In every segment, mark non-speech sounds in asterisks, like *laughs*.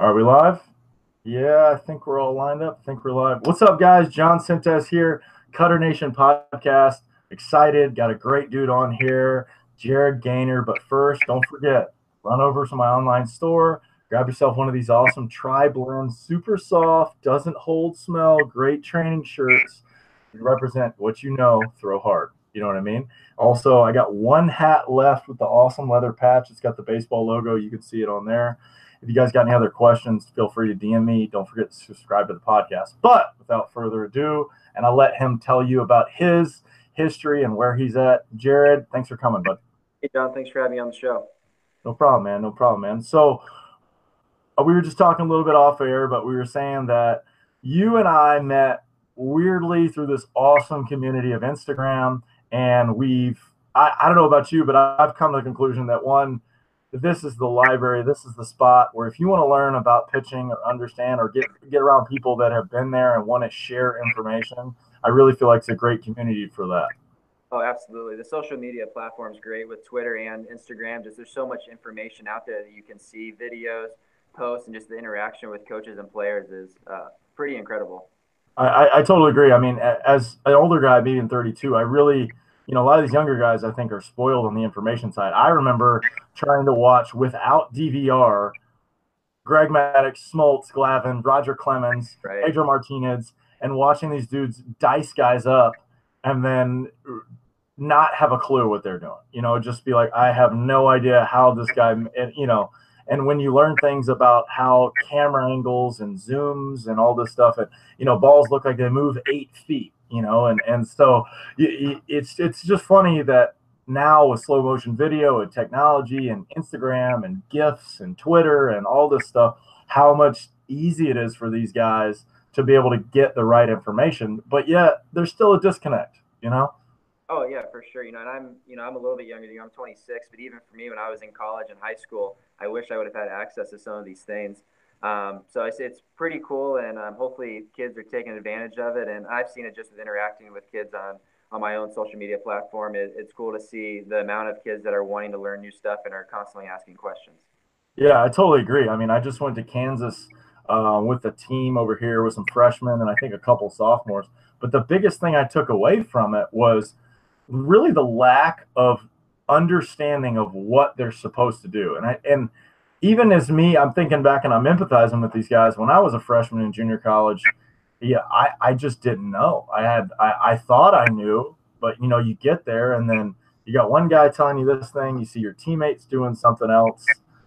Are we live? Yeah, I think we're all lined up. I think we're live. What's up, guys? John Sintes here, Cutter Nation podcast. Excited. Got a great dude on here, Jared Gaynor. But first, don't forget, run over to my online store, grab yourself one of these awesome Tri Blend, super soft, doesn't hold smell, great training shirts. represent what you know, throw hard. You know what I mean? Also, I got one hat left with the awesome leather patch. It's got the baseball logo. You can see it on there. If you guys got any other questions, feel free to DM me. Don't forget to subscribe to the podcast. But without further ado, and I'll let him tell you about his history and where he's at. Jared, thanks for coming, bud. Hey, John. Thanks for having me on the show. No problem, man. No problem, man. So uh, we were just talking a little bit off air, but we were saying that you and I met weirdly through this awesome community of Instagram, and we've I, I don't know about you, but I've come to the conclusion that one – this is the library, this is the spot where if you want to learn about pitching or understand or get get around people that have been there and want to share information, I really feel like it's a great community for that. Oh, absolutely. The social media platform is great with Twitter and Instagram. Just there's so much information out there that you can see, videos, posts, and just the interaction with coaches and players is uh, pretty incredible. I, I totally agree. I mean, as an older guy, being 32, I really – you know, a lot of these younger guys, I think, are spoiled on the information side. I remember trying to watch without DVR Greg Maddux, Smoltz, Glavine, Roger Clemens, right. Pedro Martinez, and watching these dudes dice guys up and then not have a clue what they're doing. You know, just be like, I have no idea how this guy, and, you know, and when you learn things about how camera angles and zooms and all this stuff, and you know, balls look like they move eight feet you know, and and so it's it's just funny that now with slow motion video and technology and Instagram and GIFs and Twitter and all this stuff, how much easy it is for these guys to be able to get the right information, but yet there's still a disconnect, you know. Oh yeah, for sure. You know, and I'm you know I'm a little bit younger than you. I'm 26, but even for me, when I was in college and high school, I wish I would have had access to some of these things. Um, so I say it's pretty cool, and um, hopefully kids are taking advantage of it. And I've seen it just with interacting with kids on on my own social media platform. It, it's cool to see the amount of kids that are wanting to learn new stuff and are constantly asking questions. Yeah, I totally agree. I mean, I just went to Kansas uh, with the team over here with some freshmen and I think a couple sophomores. But the biggest thing I took away from it was really the lack of understanding of what they're supposed to do. And I and even as me, I'm thinking back and I'm empathizing with these guys. When I was a freshman in junior college, yeah, I, I just didn't know. I had I, I thought I knew, but you know, you get there and then you got one guy telling you this thing, you see your teammates doing something else,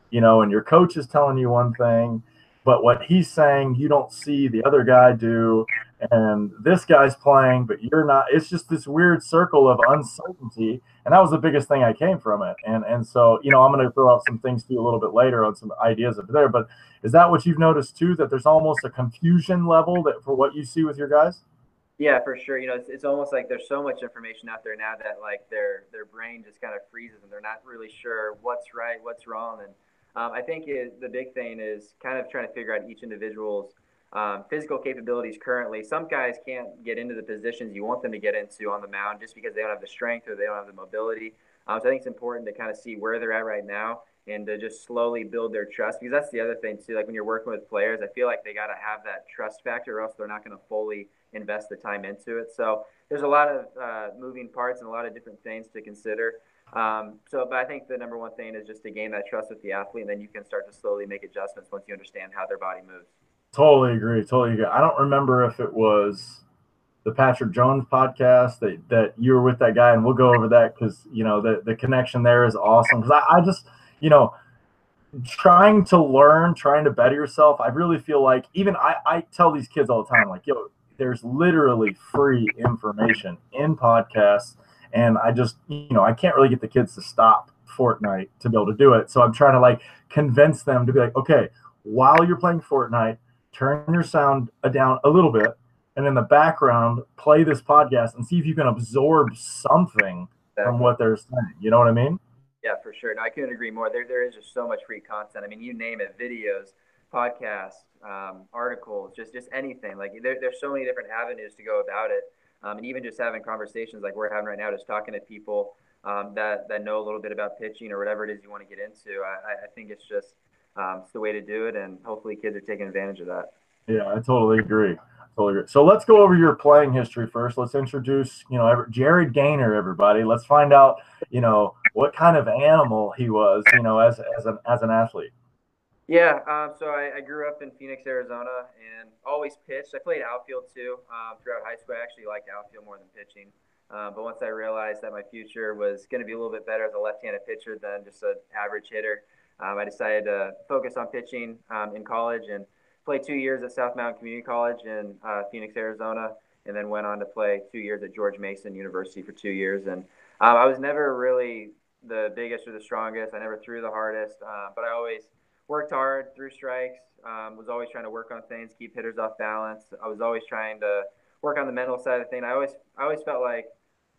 you know, and your coach is telling you one thing, but what he's saying you don't see the other guy do and this guy's playing but you're not it's just this weird circle of uncertainty. And that was the biggest thing i came from it. And and so you know i'm going to throw out some things to you a little bit later on some ideas over there but is that what you've noticed too that there's almost a confusion level that for what you see with your guys? Yeah for sure. You know it's, it's almost like there's so much information out there now that like their their brain just kind of freezes and they're not really sure what's right what's wrong. And um, I think it, the big thing is kind of trying to figure out each individual's um, physical capabilities currently. Some guys can't get into the positions you want them to get into on the mound just because they don't have the strength or they don't have the mobility. Um, so I think it's important to kind of see where they're at right now and to just slowly build their trust because that's the other thing too. Like when you're working with players, I feel like they got to have that trust factor or else they're not going to fully invest the time into it. So there's a lot of uh, moving parts and a lot of different things to consider. Um, so, but I think the number one thing is just to gain that trust with the athlete, and then you can start to slowly make adjustments once you understand how their body moves. Totally agree. Totally agree. I don't remember if it was the Patrick Jones podcast that that you were with that guy, and we'll go over that because you know the the connection there is awesome. Because I, I just you know trying to learn, trying to better yourself. I really feel like even I I tell these kids all the time, like yo, there's literally free information in podcasts and I just, you know, I can't really get the kids to stop Fortnite to be able to do it. So I'm trying to like convince them to be like, okay, while you're playing Fortnite, turn your sound down a little bit, and in the background, play this podcast and see if you can absorb something exactly. from what they're saying. You know what I mean? Yeah, for sure. No, I couldn't agree more. There, there is just so much free content. I mean, you name it, videos, podcasts, um, articles, just, just anything. Like there, there's so many different avenues to go about it um, and even just having conversations like we're having right now, just talking to people um, that that know a little bit about pitching or whatever it is you want to get into. I, I think it's just um, it's the way to do it, and hopefully kids are taking advantage of that. Yeah, I totally agree. Totally agree. So let's go over your playing history first. Let's introduce, you know, Jared Gaynor, everybody. Let's find out, you know, what kind of animal he was, you know, as as an as an athlete. Yeah, um, so I, I, grew up in Phoenix, Arizona, and always pitched. I played outfield too um, throughout high school. I actually liked outfield more than pitching. Um, but once I realized that my future was going to be a little bit better as a left-handed pitcher than just an average hitter, um, I decided to focus on pitching um, in college and played two years at South Mountain Community College in uh, Phoenix, Arizona, and then went on to play two years at George Mason University for two years. And um, I was never really the biggest or the strongest. I never threw the hardest, uh, but I always worked hard, threw strikes, um, was always trying to work on things, keep hitters off balance. I was always trying to work on the mental side of things. I always, I always felt like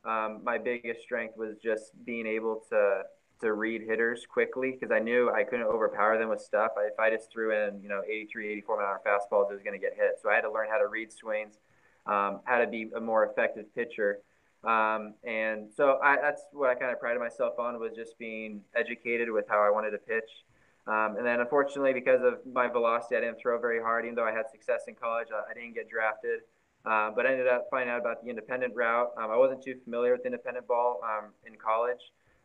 um, my biggest strength was just being able to to read hitters quickly because I knew I couldn't overpower them with stuff. If I just threw in, you know, 83, 84 mile an hour fastballs, it was going to get hit. So I had to learn how to read swings, um, how to be a more effective pitcher. Um, and so I, that's what I kind of prided myself on was just being educated with how I wanted to pitch. Um, and then unfortunately, because of my velocity, I didn't throw very hard. Even though I had success in college, I, I didn't get drafted. Uh, but I ended up finding out about the independent route. Um, I wasn't too familiar with independent ball um, in college.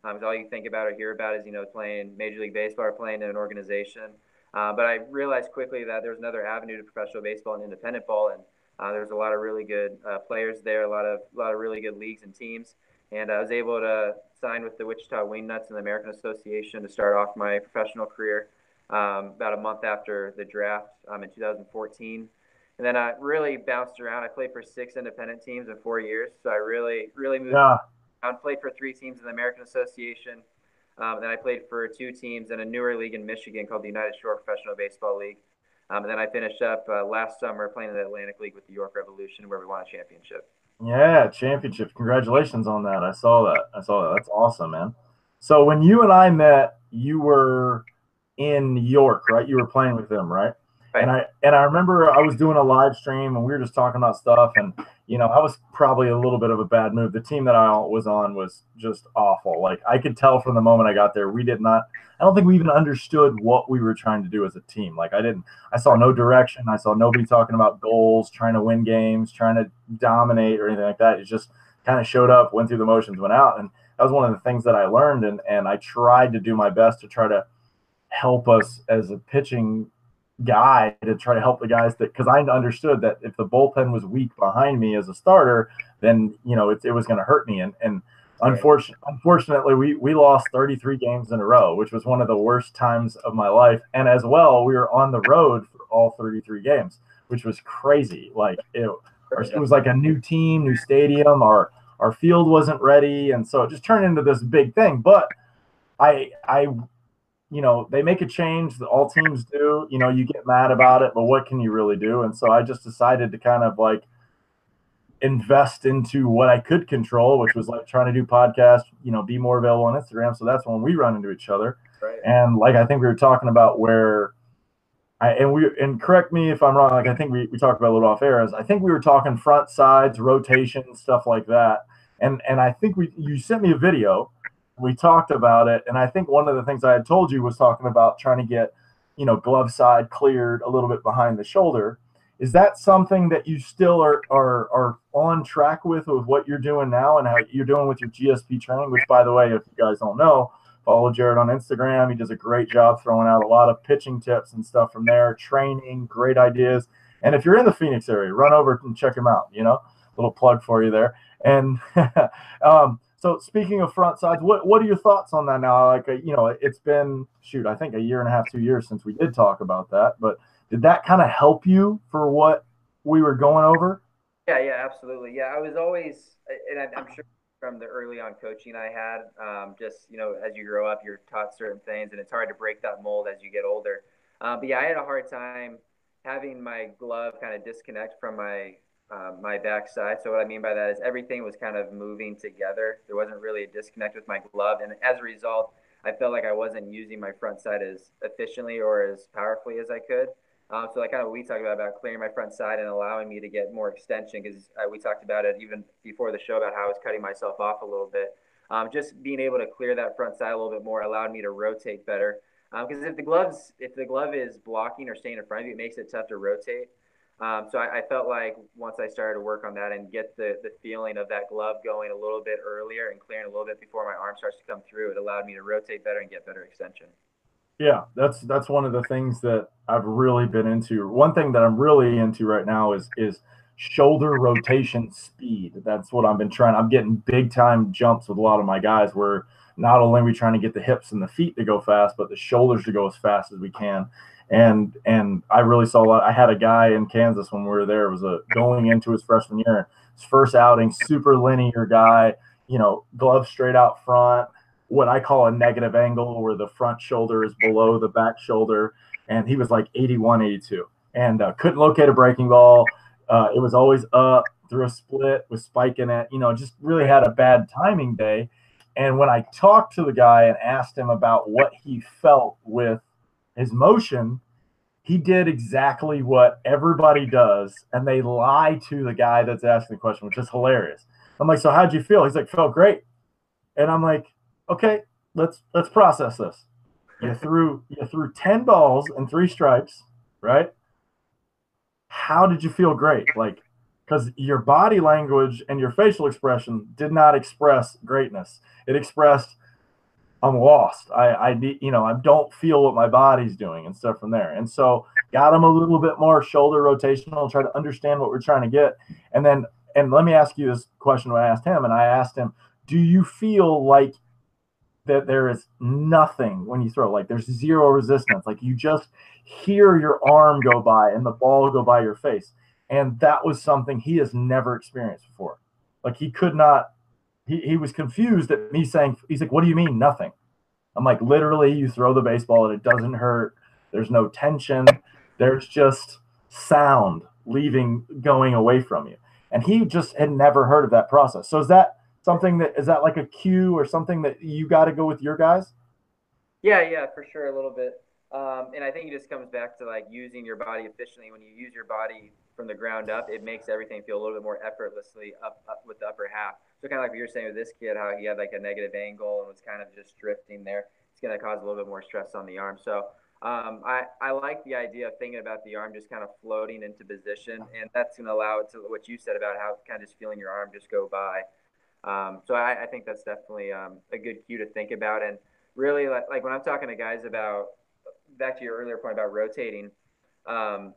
Um, all you think about or hear about is you know playing Major League Baseball or playing in an organization. Uh, but I realized quickly that there's another avenue to professional baseball and independent ball, and uh, there's a lot of really good uh, players there, a lot of a lot of really good leagues and teams. And I was able to sign with the Wichita Wingnuts and the American Association to start off my professional career um, about a month after the draft um, in 2014. And then I really bounced around. I played for six independent teams in four years, so I really, really moved. Yeah. I played for three teams in the American Association. Um, then I played for two teams in a newer league in Michigan called the United Shore Professional Baseball League. Um, and then I finished up uh, last summer playing in the Atlantic League with the York Revolution, where we won a championship. Yeah, championship. Congratulations on that. I saw that. I saw that. That's awesome, man. So when you and I met, you were in York, right? You were playing with them, right? Right. And I and I remember I was doing a live stream and we were just talking about stuff and you know I was probably a little bit of a bad move. The team that I was on was just awful. Like I could tell from the moment I got there, we did not. I don't think we even understood what we were trying to do as a team. Like I didn't. I saw no direction. I saw nobody talking about goals, trying to win games, trying to dominate or anything like that. It just kind of showed up, went through the motions, went out, and that was one of the things that I learned. And and I tried to do my best to try to help us as a pitching guy to try to help the guys that because I understood that if the bullpen was weak behind me as a starter, then you know it, it was going to hurt me. And and right. unfortunately, unfortunately, we we lost 33 games in a row, which was one of the worst times of my life. And as well, we were on the road for all 33 games, which was crazy. Like it, it was like a new team, new stadium. Our our field wasn't ready, and so it just turned into this big thing. But I I you know, they make a change that all teams do. You know, you get mad about it, but what can you really do? And so I just decided to kind of like invest into what I could control, which was like trying to do podcasts, you know, be more available on Instagram. So that's when we run into each other. Right. And like I think we were talking about where I and we and correct me if I'm wrong, like I think we, we talked about a little off air is I think we were talking front sides, rotation, stuff like that. And and I think we you sent me a video we talked about it, and I think one of the things I had told you was talking about trying to get, you know, glove side cleared a little bit behind the shoulder. Is that something that you still are are are on track with with what you're doing now and how you're doing with your GSP training? Which, by the way, if you guys don't know, follow Jared on Instagram. He does a great job throwing out a lot of pitching tips and stuff from there, training, great ideas. And if you're in the Phoenix area, run over and check him out. You know, little plug for you there. And *laughs* um, so speaking of front sides, what what are your thoughts on that now? Like, uh, you know, it's been shoot, I think a year and a half, two years since we did talk about that. But did that kind of help you for what we were going over? Yeah, yeah, absolutely. Yeah, I was always, and I'm sure from the early on coaching I had, um, just you know, as you grow up, you're taught certain things, and it's hard to break that mold as you get older. Um, but yeah, I had a hard time having my glove kind of disconnect from my uh, my backside. So what I mean by that is everything was kind of moving together. There wasn't really a disconnect with my glove, and as a result, I felt like I wasn't using my front side as efficiently or as powerfully as I could. Um, so like kind of we talked about about clearing my front side and allowing me to get more extension because uh, we talked about it even before the show about how I was cutting myself off a little bit. Um, just being able to clear that front side a little bit more allowed me to rotate better. because um, if the gloves if the glove is blocking or staying in front of you, it makes it tough to rotate. Um, so I, I, felt like once I started to work on that and get the, the feeling of that glove going a little bit earlier and clearing a little bit before my arm starts to come through, it allowed me to rotate better and get better extension. Yeah, that's that's one of the things that I've really been into. One thing that I'm really into right now is is shoulder rotation speed. That's what I've been trying. I'm getting big time jumps with a lot of my guys where not only are we trying to get the hips and the feet to go fast, but the shoulders to go as fast as we can. And and I really saw a lot. I had a guy in Kansas when we were there. It was a going into his freshman year, his first outing, super linear guy. You know, glove straight out front. What I call a negative angle, where the front shoulder is below the back shoulder, and he was like 81, 82, and uh, couldn't locate a breaking ball. Uh, it was always up through a split with spike in it. You know, just really had a bad timing day. And when I talked to the guy and asked him about what he felt with his motion, he did exactly what everybody does, and they lie to the guy that's asking the question, which is hilarious. I'm like, so how'd you feel? He's like, felt great. And I'm like, okay, let's let's process this. You threw you threw 10 balls and three stripes, right? How did you feel great? Like because your body language and your facial expression did not express greatness. It expressed, I'm lost. I, I you know, I don't feel what my body's doing and stuff from there. And so got him a little bit more shoulder rotational, try to understand what we're trying to get. And then, and let me ask you this question when I asked him. And I asked him, do you feel like that there is nothing when you throw, like there's zero resistance, like you just hear your arm go by and the ball go by your face and that was something he has never experienced before. Like he could not, he, he was confused at me saying, he's like, what do you mean nothing? I'm like, literally, you throw the baseball and it doesn't hurt. There's no tension. There's just sound leaving, going away from you. And he just had never heard of that process. So is that something that, is that like a cue or something that you got to go with your guys? Yeah, yeah, for sure. A little bit. Um, and I think it just comes back to like using your body efficiently. When you use your body from the ground up, it makes everything feel a little bit more effortlessly up, up with the upper half. So kind of like what you're saying with this kid, how he had like a negative angle and was kind of just drifting there. It's going to cause a little bit more stress on the arm. So um, I, I like the idea of thinking about the arm just kind of floating into position, and that's going to allow it to what you said about how kind of just feeling your arm just go by. Um, so I, I, think that's definitely um, a good cue to think about. And really, like, like when I'm talking to guys about back to your earlier point about rotating, um,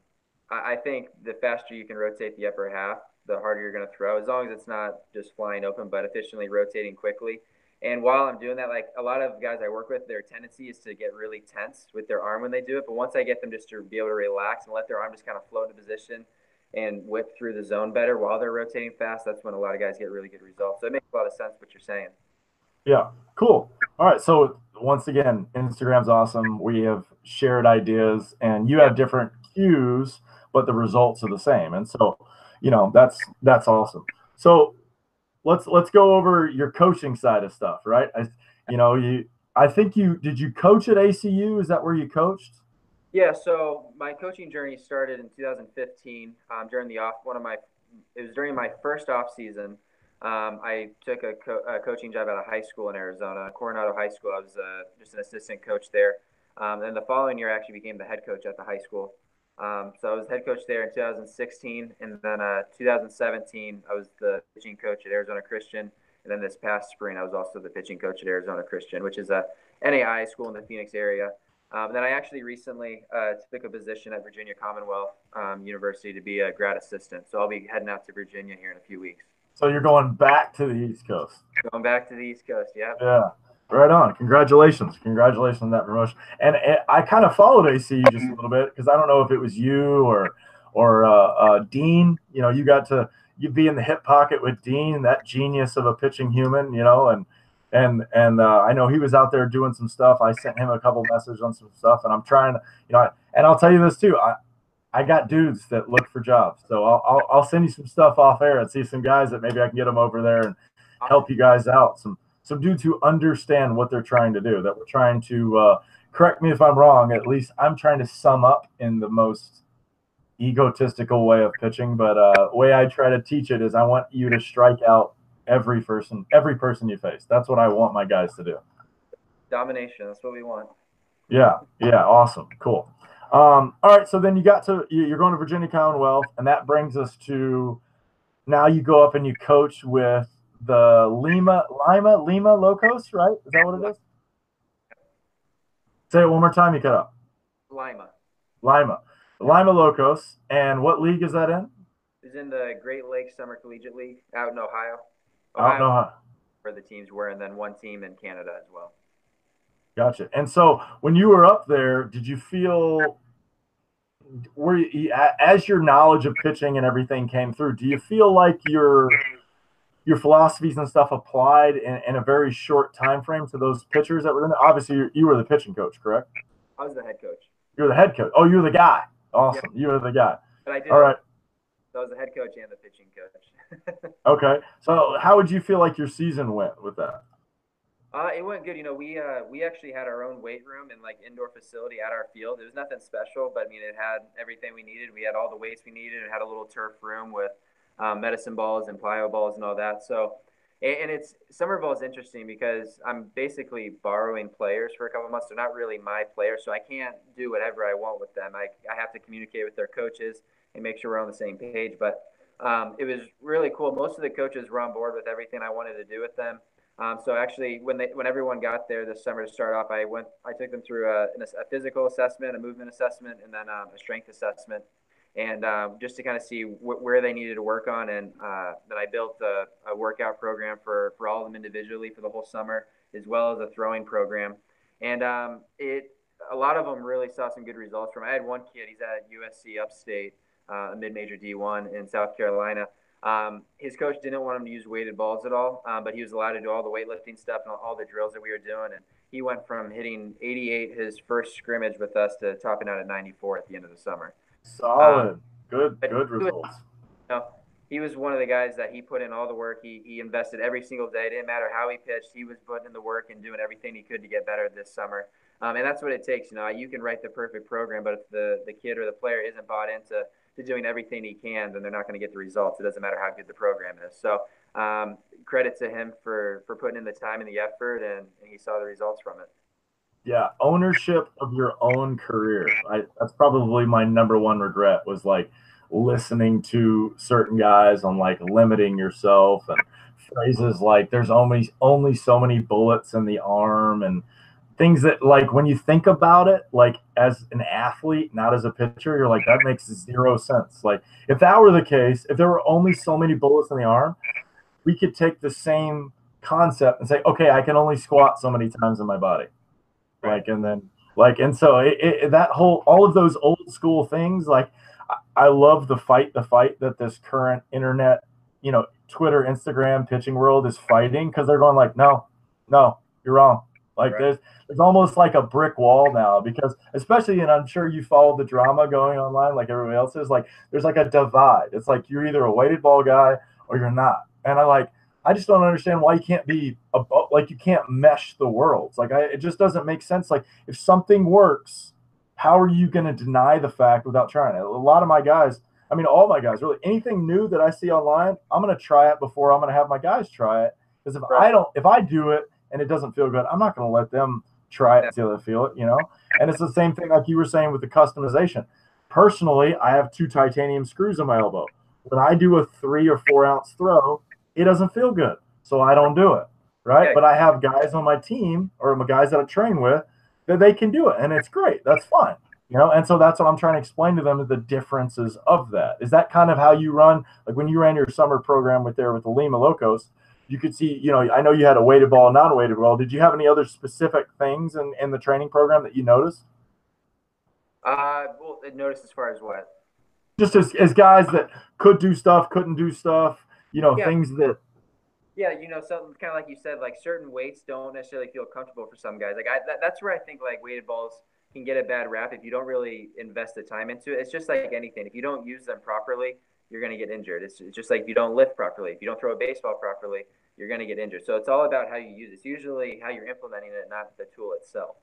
I, I, think the faster you can rotate the upper half, the harder you're going to throw, as long as it's not just flying open, but efficiently rotating quickly. And while I'm doing that, like a lot of guys I work with, their tendency is to get really tense with their arm when they do it. But once I get them just to be able to relax and let their arm just kind of float into position and whip through the zone better while they're rotating fast, that's when a lot of guys get really good results. So it makes a lot of sense what you're saying. Yeah, cool. All right. So once again, Instagram's awesome. We have shared ideas, and you have different cues, but the results are the same. And so, you know, that's that's awesome. So let's let's go over your coaching side of stuff, right? I, you know, you I think you did you coach at ACU? Is that where you coached? Yeah. So my coaching journey started in 2015 um, during the off one of my it was during my first off season. Um, I took a, co- a, coaching job at a high school in Arizona, Coronado High School. I was uh, just an assistant coach there. Um, and the following year, I actually became the head coach at the high school. Um, so I was head coach there in 2016, and then uh, 2017, I was the pitching coach at Arizona Christian. And then this past spring, I was also the pitching coach at Arizona Christian, which is a NAI school in the Phoenix area. Um, and then I actually recently uh, took a position at Virginia Commonwealth um, University to be a grad assistant. So I'll be heading out to Virginia here in a few weeks. So you're going back to the East Coast. Going back to the East Coast, yeah. Yeah. Right on. Congratulations. Congratulations on that promotion. And, and I kind of followed ACU just a little bit because I don't know if it was you or or uh, uh, Dean. You know, you got to you be in the hip pocket with Dean, that genius of a pitching human. You know, and and and uh, I know he was out there doing some stuff. I sent him a couple messages on some stuff, and I'm trying to, you know, and I'll tell you this too. I I got dudes that look for jobs, so I'll, I'll, I'll send you some stuff off air and see some guys that maybe I can get them over there and help you guys out. Some some dudes who understand what they're trying to do. That we're trying to uh, correct me if I'm wrong. At least I'm trying to sum up in the most egotistical way of pitching, but uh, way I try to teach it is I want you to strike out every person, every person you face. That's what I want my guys to do. Domination. That's what we want. Yeah, yeah, awesome, cool. Um, all right, so then you got to you're going to Virginia Commonwealth, and that brings us to now you go up and you coach with the Lima Lima Lima Locos, right? Is that what it is? Say it one more time. You cut up. Lima. Lima, Lima Locos, and what league is that in? Is in the Great Lakes Summer Collegiate League out in Ohio. Ohio, out in Ohio. Where the teams were, and then one team in Canada as well. Gotcha. And so when you were up there, did you feel were you, as your knowledge of pitching and everything came through, do you feel like your your philosophies and stuff applied in, in a very short time frame to those pitchers that were in there? Obviously, you, you were the pitching coach, correct? I was the head coach. You're the head coach. Oh, you're the guy. Awesome. You were the guy. But I did. All right. So I was the head coach and the pitching coach. *laughs* okay. So how would you feel like your season went with that? Uh, it went good. You know, we uh, we actually had our own weight room and like indoor facility at our field. It was nothing special, but I mean, it had everything we needed. We had all the weights we needed. It had a little turf room with um, medicine balls and plyo balls and all that. So, and, it's summer ball is interesting because I'm basically borrowing players for a couple months. They're not really my players, so I can't do whatever I want with them. I I have to communicate with their coaches and make sure we're on the same page. But um, it was really cool. Most of the coaches were on board with everything I wanted to do with them. Um, so actually, when they when everyone got there this summer to start off, I went I took them through a, a physical assessment, a movement assessment, and then um, a strength assessment, and um, just to kind of see wh- where they needed to work on. And uh, then I built a, a, workout program for for all of them individually for the whole summer, as well as a throwing program. And um, it a lot of them really saw some good results from. I had one kid, he's at USC Upstate, uh, a mid-major D1 in South Carolina um, his coach didn't want him to use weighted balls at all, um, but he was allowed to do all the weightlifting stuff and all the drills that we were doing. And he went from hitting 88 his first scrimmage with us to topping out at 94 at the end of the summer. Solid, um, good, good results. Was, you he was one of the guys that he put in all the work. He, he invested every single day. It didn't matter how he pitched. He was putting in the work and doing everything he could to get better this summer. Um, and that's what it takes. You know, you can write the perfect program, but if the, the kid or the player isn't bought into – to doing everything he can, then they're not going to get the results. It doesn't matter how good the program is. So um, credit to him for for putting in the time and the effort, and, and he saw the results from it. Yeah, ownership of your own career. I, that's probably my number one regret was like listening to certain guys on like limiting yourself and phrases like there's only only so many bullets in the arm and things that like when you think about it like as an athlete not as a pitcher you're like that makes zero sense like if that were the case if there were only so many bullets in the arm we could take the same concept and say okay i can only squat so many times in my body like and then like and so it, it, that whole all of those old school things like I, I love the fight the fight that this current internet you know twitter instagram pitching world is fighting because they're going like no no you're wrong like right. there's there's almost like a brick wall now because especially and I'm sure you followed the drama going online like everybody else is like there's like a divide. It's like you're either a weighted ball guy or you're not. And I like I just don't understand why you can't be a, like you can't mesh the worlds. Like I, it just doesn't make sense. Like if something works, how are you going to deny the fact without trying it? A lot of my guys, I mean, all my guys, really, anything new that I see online, I'm going to try it before I'm going to have my guys try it. Because if right. I don't, if I do it and it doesn't feel good, I'm not going to let them try it until they feel it, you know? And it's the same thing like you were saying with the customization. Personally, I have two titanium screws in my elbow. When I do a three or four ounce throw, it doesn't feel good. So I don't do it. Right. Okay. But I have guys on my team or my guys that I train with that they can do it. And it's great. That's fine. You know, and so that's what I'm trying to explain to them is the differences of that. Is that kind of how you run? Like when you ran your summer program with there with the Lima Locos, you could see, you know, I know you had a weighted ball, non-weighted ball. Did you have any other specific things in, in the training program that you noticed? Uh, well, noticed as far as what? Just as, as guys that could do stuff, couldn't do stuff, you know, yeah. things that. Yeah, you know, something kind of like you said, like certain weights don't necessarily feel comfortable for some guys. Like I, that, that's where I think like weighted balls can get a bad rap if you don't really invest the time into it. It's just like anything. If you don't use them properly, you're going to get injured. It's, it's just like if you don't lift properly, if you don't throw a baseball properly, you're going to get injured. So it's all about how you use it. It's usually how you're implementing it, not the tool itself.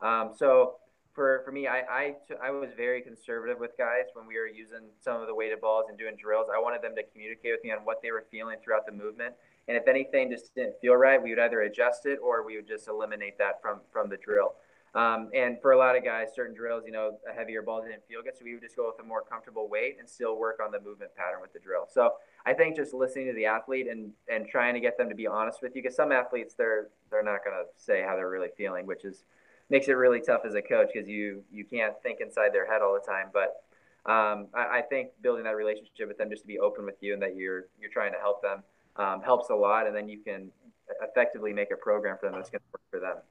Um, so for, for me, I, I, I was very conservative with guys when we were using some of the weighted balls and doing drills. I wanted them to communicate with me on what they were feeling throughout the movement. And if anything just didn't feel right, we would either adjust it or we would just eliminate that from, from the drill. Um, and for a lot of guys, certain drills, you know, a heavier ball didn't feel good. So we would just go with a more comfortable weight and still work on the movement pattern with the drill. So I think just listening to the athlete and, and trying to get them to be honest with you, because some athletes, they're, they're not going to say how they're really feeling, which is, makes it really tough as a coach because you, you can't think inside their head all the time. But um, I, I, think building that relationship with them just to be open with you and that you're, you're trying to help them um, helps a lot. And then you can effectively make a program for them that's going to work for them.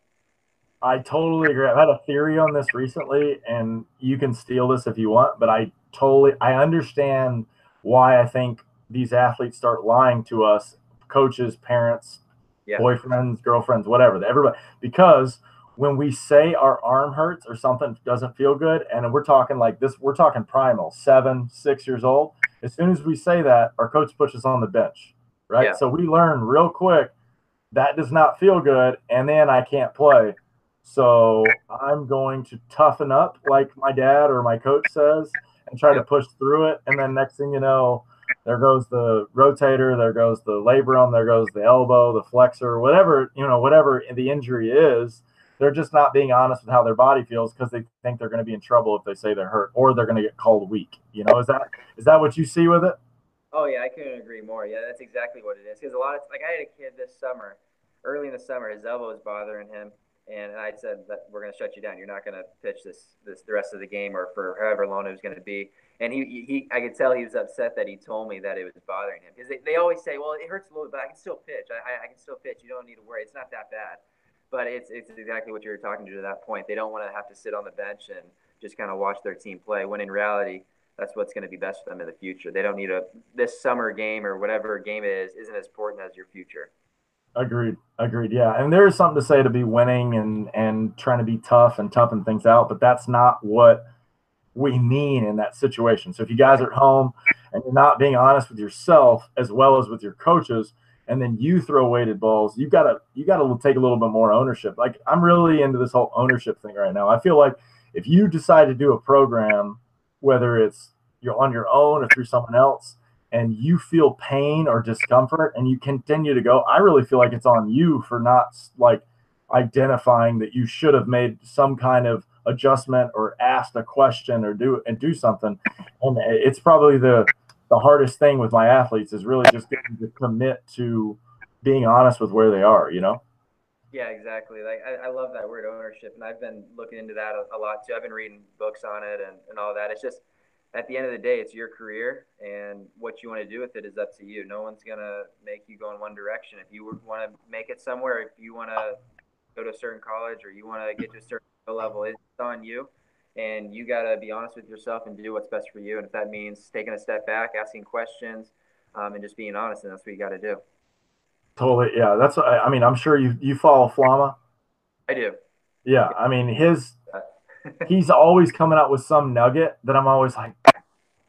I totally agree. I've had a theory on this recently, and you can steal this if you want, but I totally I understand why I think these athletes start lying to us, coaches, parents, yeah. boyfriends, girlfriends, whatever, everybody, because when we say our arm hurts or something doesn't feel good, and we're talking like this, we're talking primal, seven, six years old. As soon as we say that, our coach puts us on the bench, right? Yeah. So we learn real quick that does not feel good, and then I can't play. So I'm going to toughen up like my dad or my coach says and try to push through it. And then next thing you know, there goes the rotator, there goes the labrum, there goes the elbow, the flexor, whatever, you know, whatever the injury is. They're just not being honest with how their body feels because they think they're going to be in trouble if they say they're hurt or they're going to get called weak. You know, is that is that what you see with it? Oh yeah, I couldn't agree more. Yeah, that's exactly what it is. Because a lot of like I had a kid this summer, early in the summer, his elbow was bothering him and I said that we're going to shut you down. You're not going to pitch this this the rest of the game or for however long it was going to be. And he, he I could tell he was upset that he told me that it was bothering him because they, they always say, well, it hurts a little bit, but I can still pitch. I, I can still pitch. You don't need to worry. It's not that bad. But it's it's exactly what you were talking to at that point. They don't want to have to sit on the bench and just kind of watch their team play. When in reality, that's what's going to be best for them in the future. They don't need a this summer game or whatever game it is isn't as important as your future. Agreed. Agreed. Yeah. And there is something to say to be winning and and trying to be tough and toughing things out, but that's not what we mean in that situation. So if you guys are at home and you're not being honest with yourself as well as with your coaches, and then you throw weighted balls, you gotta you gotta take a little bit more ownership. Like I'm really into this whole ownership thing right now. I feel like if you decide to do a program, whether it's you're on your own or through someone else, and you feel pain or discomfort and you continue to go, I really feel like it's on you for not like identifying that you should have made some kind of adjustment or asked a question or do and do something. And it's probably the the hardest thing with my athletes is really just getting to commit to being honest with where they are, you know? Yeah, exactly. Like I, I love that word ownership, and I've been looking into that a, a lot too. I've been reading books on it and, and all that. It's just at the end of the day, it's your career, and what you want to do with it is up to you. No one's gonna make you go in one direction. If you want to make it somewhere, if you want to go to a certain college or you want to get to a certain level, it's on you. And you got to be honest with yourself and do what's best for you. And if that means taking a step back, asking questions, um, and just being honest, and that's what you got to do. Totally, yeah. That's. I mean, I'm sure you you follow Flama. I do. Yeah, I mean his *laughs* he's always coming out with some nugget that I'm always like,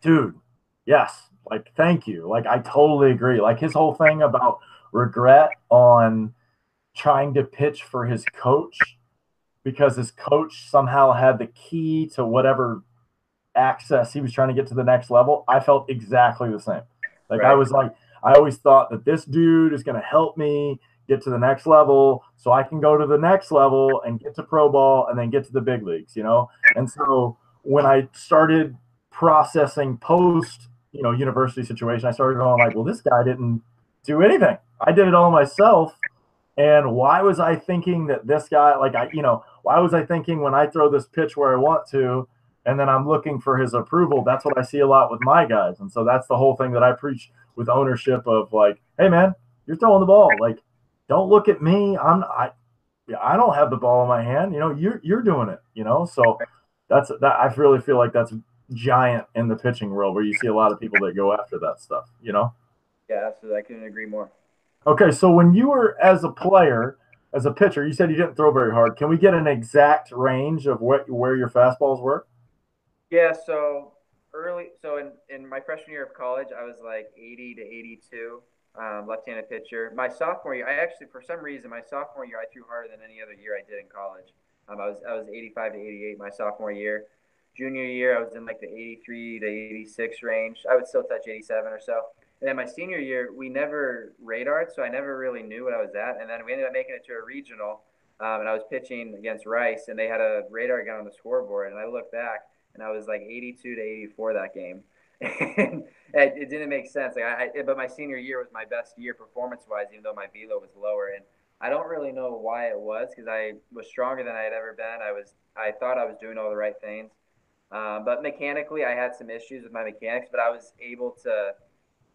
dude, yes, like thank you. Like I totally agree. Like his whole thing about regret on trying to pitch for his coach because his coach somehow had the key to whatever access he was trying to get to the next level. I felt exactly the same. Like right. I was like, I always thought that this dude is going to help me get to the next level so I can go to the next level and get to pro ball and then get to the big leagues, you know? And so when I started processing post, you know, university situation, I started going like, well, this guy didn't do anything. I did it all myself. And why was I thinking that this guy, like I, you know, why was I thinking when I throw this pitch where I want to, and then I'm looking for his approval? That's what I see a lot with my guys. And so that's the whole thing that I preach with ownership of like, hey man, you're throwing the ball. Like don't look at me. I'm I I don't have the ball in my hand. You know, you're you're doing it. You know, so that's that. I really feel like that's giant in the pitching world where you see a lot of people that go after that stuff. You know. Yeah, absolutely. I couldn't agree more. Okay, so when you were as a player, as a pitcher, you said you didn't throw very hard. Can we get an exact range of what where your fastballs were? Yeah, so early, so in, in my freshman year of college, I was like 80 to 82 um, left-handed pitcher. My sophomore year, I actually, for some reason, my sophomore year, I threw harder than any other year I did in college. Um, I was I was 85 to 88 my sophomore year. Junior year, I was in like the 83 to 86 range. I would still touch 87 or so. And then my senior year, we never radared, so I never really knew what I was at. And then we ended up making it to a regional, um, and I was pitching against Rice, and they had a radar gun on the scoreboard, and I looked back, and I was like 82 to 84 that game, *laughs* and it, didn't make sense. Like I, I, but my senior year was my best year performance-wise, even though my velo was lower, and I don't really know why it was because I was stronger than I had ever been. I was, I thought I was doing all the right things, um, but mechanically, I had some issues with my mechanics, but I was able to.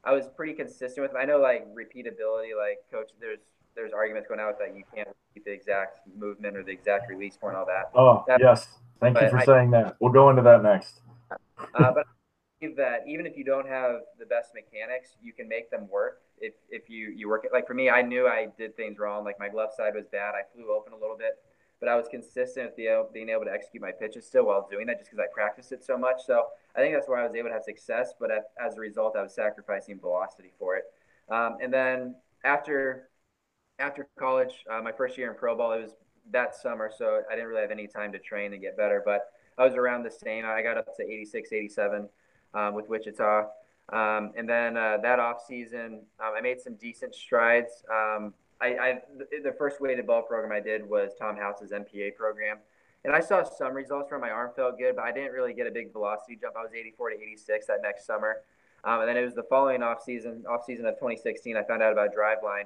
I was pretty consistent with. I know like repeatability, like coach. There's there's arguments going out that you can't repeat the exact movement or the exact release point, all that. Oh that, yes, thank you for I, saying that. We'll go into that next. uh, but *laughs* I believe that even if you don't have the best mechanics, you can make them work. If if you you work it like for me, I knew I did things wrong. Like my left side was bad. I flew open a little bit, but I was consistent with the, being able to execute my pitches still while doing that, just because I practiced it so much. So I think that's why I was able to have success. But as a result, I was sacrificing velocity for it. Um, and then after after college, uh, my first year in pro ball, it was that summer, so I didn't really have any time to train and get better. But I was around the same. I got up to 86, 87 um, with Wichita. Um, and then uh, that off season, um, I made some decent strides. Um, I, I, the first weighted ball program I did was Tom House's NPA program, and I saw some results from my arm felt good, but I didn't really get a big velocity jump. I was 84 to 86 that next summer, um, and then it was the following off season, off season of 2016. I found out about Driveline,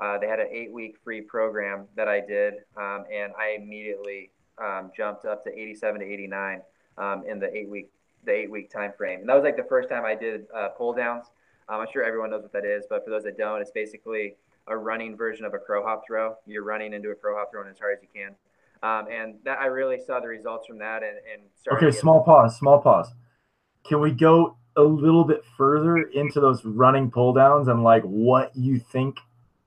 uh, they had an eight week free program that I did, um, and I immediately um, jumped up to 87 to 89 um, in the eight week the eight week time frame. And that was like the first time I did uh, pull downs. Um, I'm sure everyone knows what that is, but for those that don't, it's basically a running version of a crow hop throw. You're running into a crow hop throwing as hard as you can. Um, and that I really saw the results from that and, and Okay, small pause, small pause. Can we go a little bit further into those running pull downs and like what you think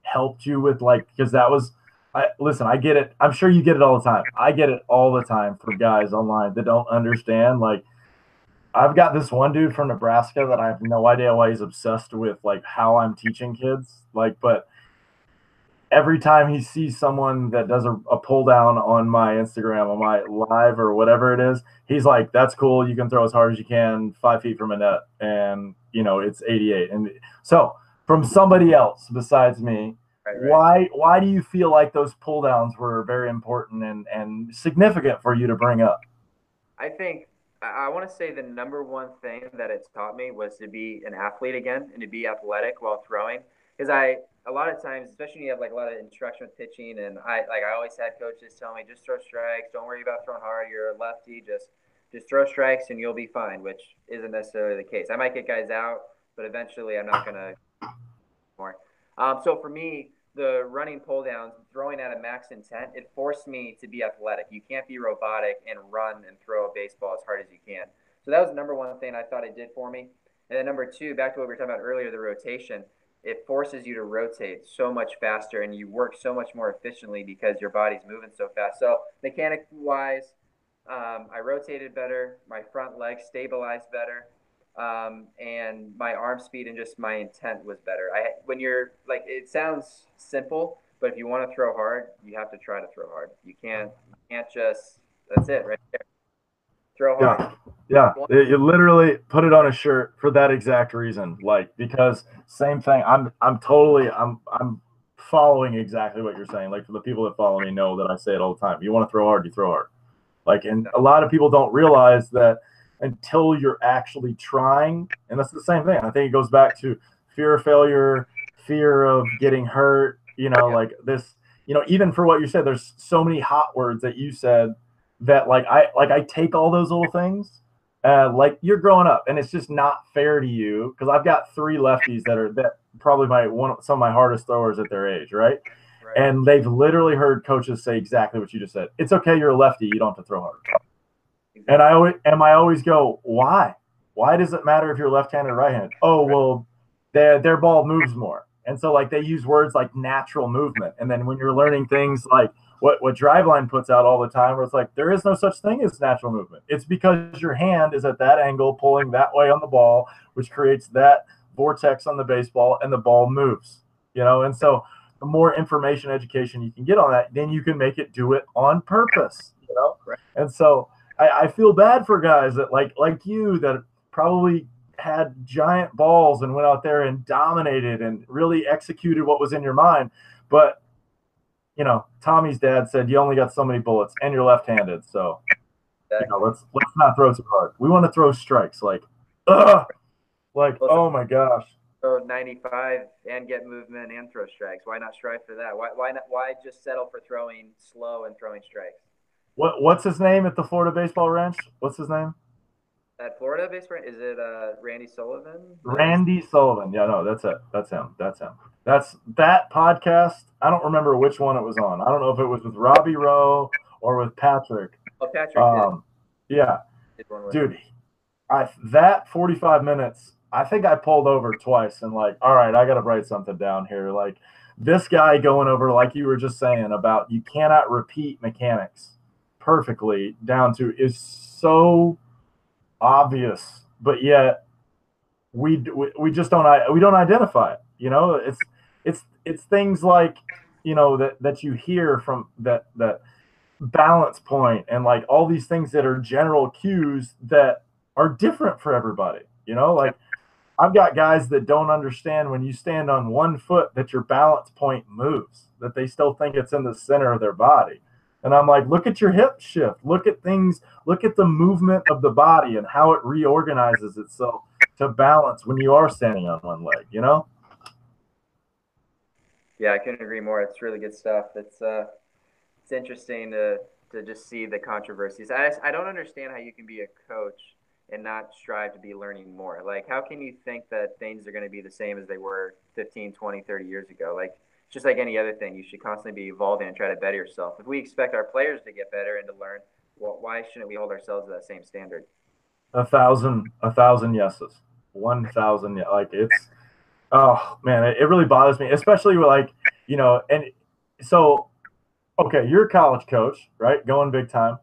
helped you with like because that was I listen, I get it. I'm sure you get it all the time. I get it all the time for guys online that don't understand. Like, I've got this one dude from Nebraska that I have no idea why he's obsessed with like how I'm teaching kids. Like, but every time he sees someone that does a, a pull down on my Instagram, on my live or whatever it is, he's like, "That's cool. You can throw as hard as you can, five feet from a net, and you know it's 88." And so, from somebody else besides me, Right, right. Why why do you feel like those pull downs were very important and, and significant for you to bring up? I think I want to say the number one thing that it's taught me was to be an athlete again and to be athletic while throwing. Because I a lot of times, especially when you have like a lot of instruction with pitching, and I like I always had coaches tell me just throw strikes, don't worry about throwing hard. You're a lefty, just just throw strikes and you'll be fine, which isn't necessarily the case. I might get guys out, but eventually I'm not gonna more. Um, so for me, the running pull downs, throwing at a max intent, it forced me to be athletic. You can't be robotic and run and throw a baseball as hard as you can. So that was the number one thing I thought it did for me. And then number two, back to what we were talking about earlier, the rotation. It forces you to rotate so much faster and you work so much more efficiently because your body's moving so fast. So mechanic wise, um, I rotated better. My front leg stabilized better um, and my arm speed and just my intent was better. I when you're like it sounds simple, but if you want to throw hard, you have to try to throw hard. You can't you can't just that's it right there. Throw hard. Yeah, yeah. You literally put it on a shirt for that exact reason. Like because same thing. I'm I'm totally I'm I'm following exactly what you're saying. Like for the people that follow me know that I say it all the time. You want to throw hard, you throw hard. Like and a lot of people don't realize that until you're actually trying. And that's the same thing. I think it goes back to fear of failure, fear of getting hurt, you know, like this, you know, even for what you said, there's so many hot words that you said that like I like I take all those little things. Uh, like you're growing up and it's just not fair to you because I've got three lefties that are that probably my one some of my hardest throwers at their age, right? right? And they've literally heard coaches say exactly what you just said. It's okay, you're a lefty, you don't have to throw hard. And I always and I always go, why? Why does it matter if you're left-handed or right-handed? Oh well, their their ball moves more. And so like they use words like natural movement. And then when you're learning things like what what Driveline puts out all the time, where it's like there is no such thing as natural movement. It's because your hand is at that angle pulling that way on the ball, which creates that vortex on the baseball, and the ball moves. You know, and so the more information education you can get on that, then you can make it do it on purpose. You know, right. and so I, I feel bad for guys that like like you that probably had giant balls and went out there and dominated and really executed what was in your mind. But you know, Tommy's dad said you only got so many bullets, and you're left-handed, so you know, let's let's not throw too hard. We want to throw strikes, like, ugh, like oh my gosh. Throw 95 and get movement and throw strikes. Why not strive for that? Why why not? Why just settle for throwing slow and throwing strikes? What what's his name at the Florida Baseball Ranch? What's his name? At Florida Baseball, is it uh, Randy Sullivan? Randy Sullivan. Yeah, no, that's it. That's him. That's him. That's that podcast. I don't remember which one it was on. I don't know if it was with Robbie Rowe or with Patrick. Oh, Patrick. Um, yeah, dude, I that forty five minutes. I think I pulled over twice and like, all right, I got to write something down here. Like this guy going over, like you were just saying about you cannot repeat mechanics perfectly down to is so obvious, but yet we we, we just don't we don't identify it. You know, it's it's it's things like you know that that you hear from that that balance point and like all these things that are general cues that are different for everybody. You know, like I've got guys that don't understand when you stand on one foot that your balance point moves, that they still think it's in the center of their body. And I'm like, look at your hip shift. Look at things, look at the movement of the body and how it reorganizes itself to balance when you are standing on one leg, you know? Yeah, I couldn't agree more. It's really good stuff. It's uh it's interesting to to just see the controversies. I I don't understand how you can be a coach and not strive to be learning more. Like how can you think that things are going to be the same as they were 15, 20, 30 years ago? Like just like any other thing, you should constantly be evolving and try to better yourself. If we expect our players to get better and to learn, well, why shouldn't we hold ourselves to that same standard? A thousand, a thousand yeses, one thousand. yeah. Like it's, oh man, it, it really bothers me, especially like you know, and so, okay, you're a college coach, right? Going big time.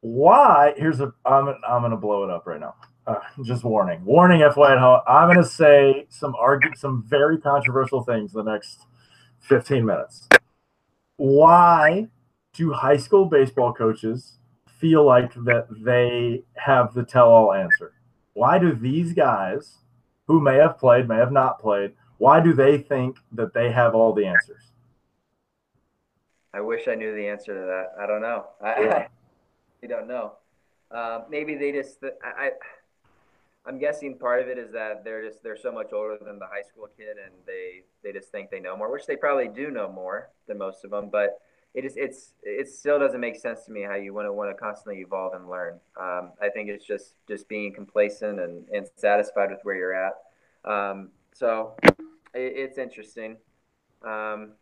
Why? Here's a. I'm I'm gonna blow it up right now. Uh, *sighs* just warning, warning, FYI. home. I'm going to say some argue, some very controversial things the next 15 minutes. Why do high school baseball coaches feel like that they have the tell-all answer? Why do these guys, who may have played, may have not played, why do they think that they have all the answers? I wish I knew the answer to that. I don't know. I, yeah. *laughs* I, I don't know. Uh, maybe they just I, I I'm guessing part of it is that they're just they're so much older than the high school kid, and they they just think they know more, which they probably do know more than most of them. But it is it's it still doesn't make sense to me how you want to want to constantly evolve and learn. Um, I think it's just just being complacent and, and satisfied with where you're at. Um, so it, it's interesting. Um,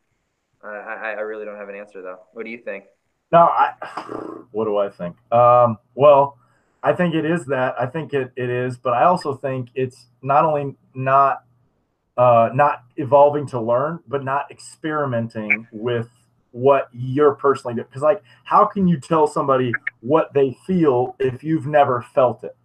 I, I really don't have an answer though. What do you think? No, I. *sighs* What do I think? Um, well I think it is that. I think it, it is, but I also think it's not only not uh, not evolving to learn, but not experimenting with what you're personally doing. Because like, how can you tell somebody what they feel if you've never felt it?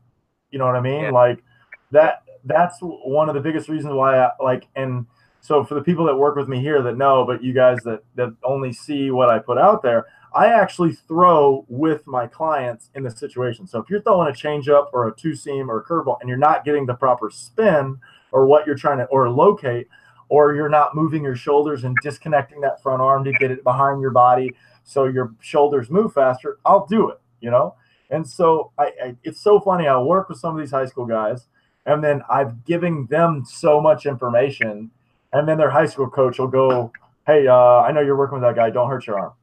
You know what I mean? Yeah. Like that. That's one of the biggest reasons why I like. And so for the people that work with me here that know, but you guys that that only see what I put out there, I actually throw with my clients in the situation. So if you're throwing a changeup or a two seam or a curveball and you're not getting the proper spin or what you're trying to or locate, or you're not moving your shoulders and disconnecting that front arm to get it behind your body so your shoulders move faster, I'll do it, you know? And so I, I it's so funny. I work with some of these high school guys, and then I'm giving them so much information, and then their high school coach will go, Hey, uh, I know you're working with that guy, don't hurt your arm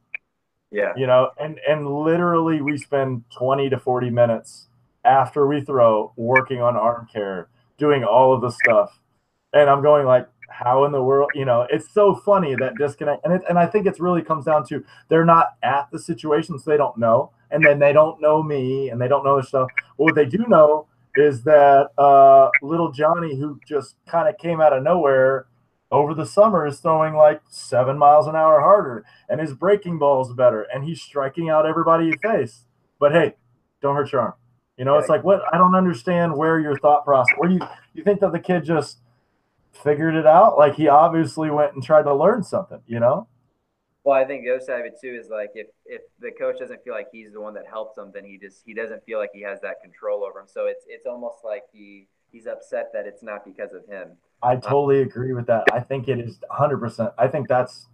yeah. You know, and and literally we spend 20 to 40 minutes after we throw working on arm care, doing all of the stuff. And I'm going like how in the world, you know, it's so funny that disconnect and it, and I think it's really comes down to they're not at the situation so they don't know and then they don't know me and they don't know the stuff. what they do know is that uh, little Johnny who just kind of came out of nowhere over the summer is throwing like seven miles an hour harder and his breaking ball is better and he's striking out everybody he face. But hey, don't hurt your arm. You know, it's like what I don't understand where your thought process. Where you you think that the kid just figured it out? Like he obviously went and tried to learn something. You know. Well, I think the other side of it too is like if if the coach doesn't feel like he's the one that helped him, then he just he doesn't feel like he has that control over him. So it's it's almost like he he's upset that it's not because of him. I uh, totally agree with that. I think it is 100%. I think that's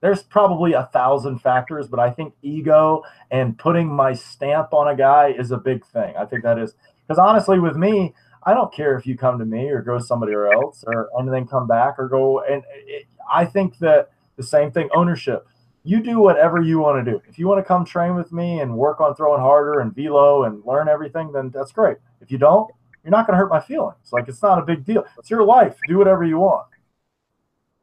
there's probably a thousand factors, but I think ego and putting my stamp on a guy is a big thing. I think that is because honestly, with me, I don't care if you come to me or go somebody else or and then come back or go. And it, I think that the same thing, ownership. You do whatever you want to do. If you want to come train with me and work on throwing harder and velo and learn everything, then that's great. If you don't, you're not going to hurt my feelings. Like it's not a big deal. It's your life. Do whatever you want.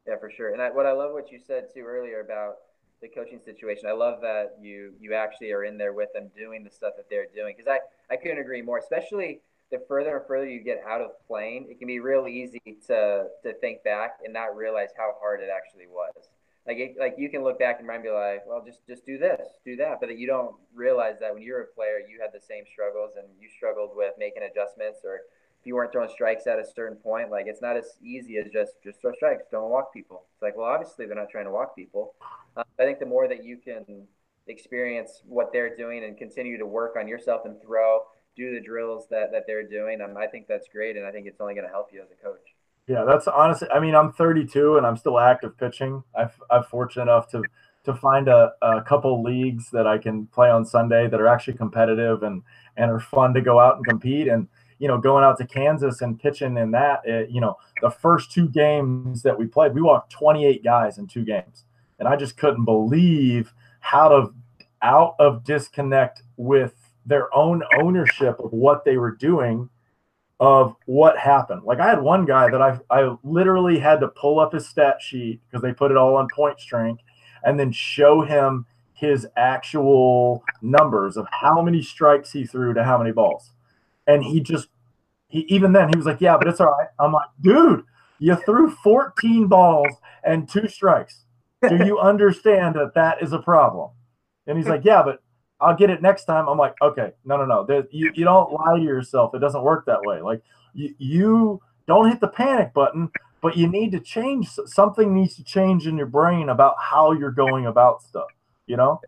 Yeah, for sure. And I, what I love what you said too earlier about the coaching situation. I love that you you actually are in there with them doing the stuff that they're doing because I I couldn't agree more. Especially the further and further you get out of playing, it can be real easy to to think back and not realize how hard it actually was. Like it, like you can look back and be like, well, just just do this, do that, but you don't realize that when you're a player, you had the same struggles and you struggled with making adjustments or if you weren't throwing strikes at a certain point, like it's not as easy as just just throw strikes, don't walk people. It's like, well, obviously they're not trying to walk people. Uh, I think the more that you can experience what they're doing and continue to work on yourself and throw, do the drills that that they're doing, um, I think that's great, and I think it's only going to help you as a coach. Yeah, that's honestly. I mean, I'm 32 and I'm still active pitching. I've I'm fortunate enough to to find a, a couple leagues that I can play on Sunday that are actually competitive and and are fun to go out and compete and you know, going out to Kansas and pitching in that, it, you know, the first two games that we played, we walked 28 guys in two games. And I just couldn't believe how to out of disconnect with their own ownership of what they were doing of what happened. Like I had one guy that I I literally had to pull up his stat sheet because they put it all on Pointstreak and then show him his actual numbers of how many strikes he threw to how many balls and he just he even then he was like, "Yeah, but it's all right." I'm like, "Dude, you threw 14 balls and two strikes. Do you *laughs* understand that that is a problem?" And he's like, "Yeah, but I'll get it next time." I'm like, "Okay, no, no, no. There, you you don't lie to yourself. It doesn't work that way. Like you you don't hit the panic button." But you need to change. Something needs to change in your brain about how you're going about stuff. You know.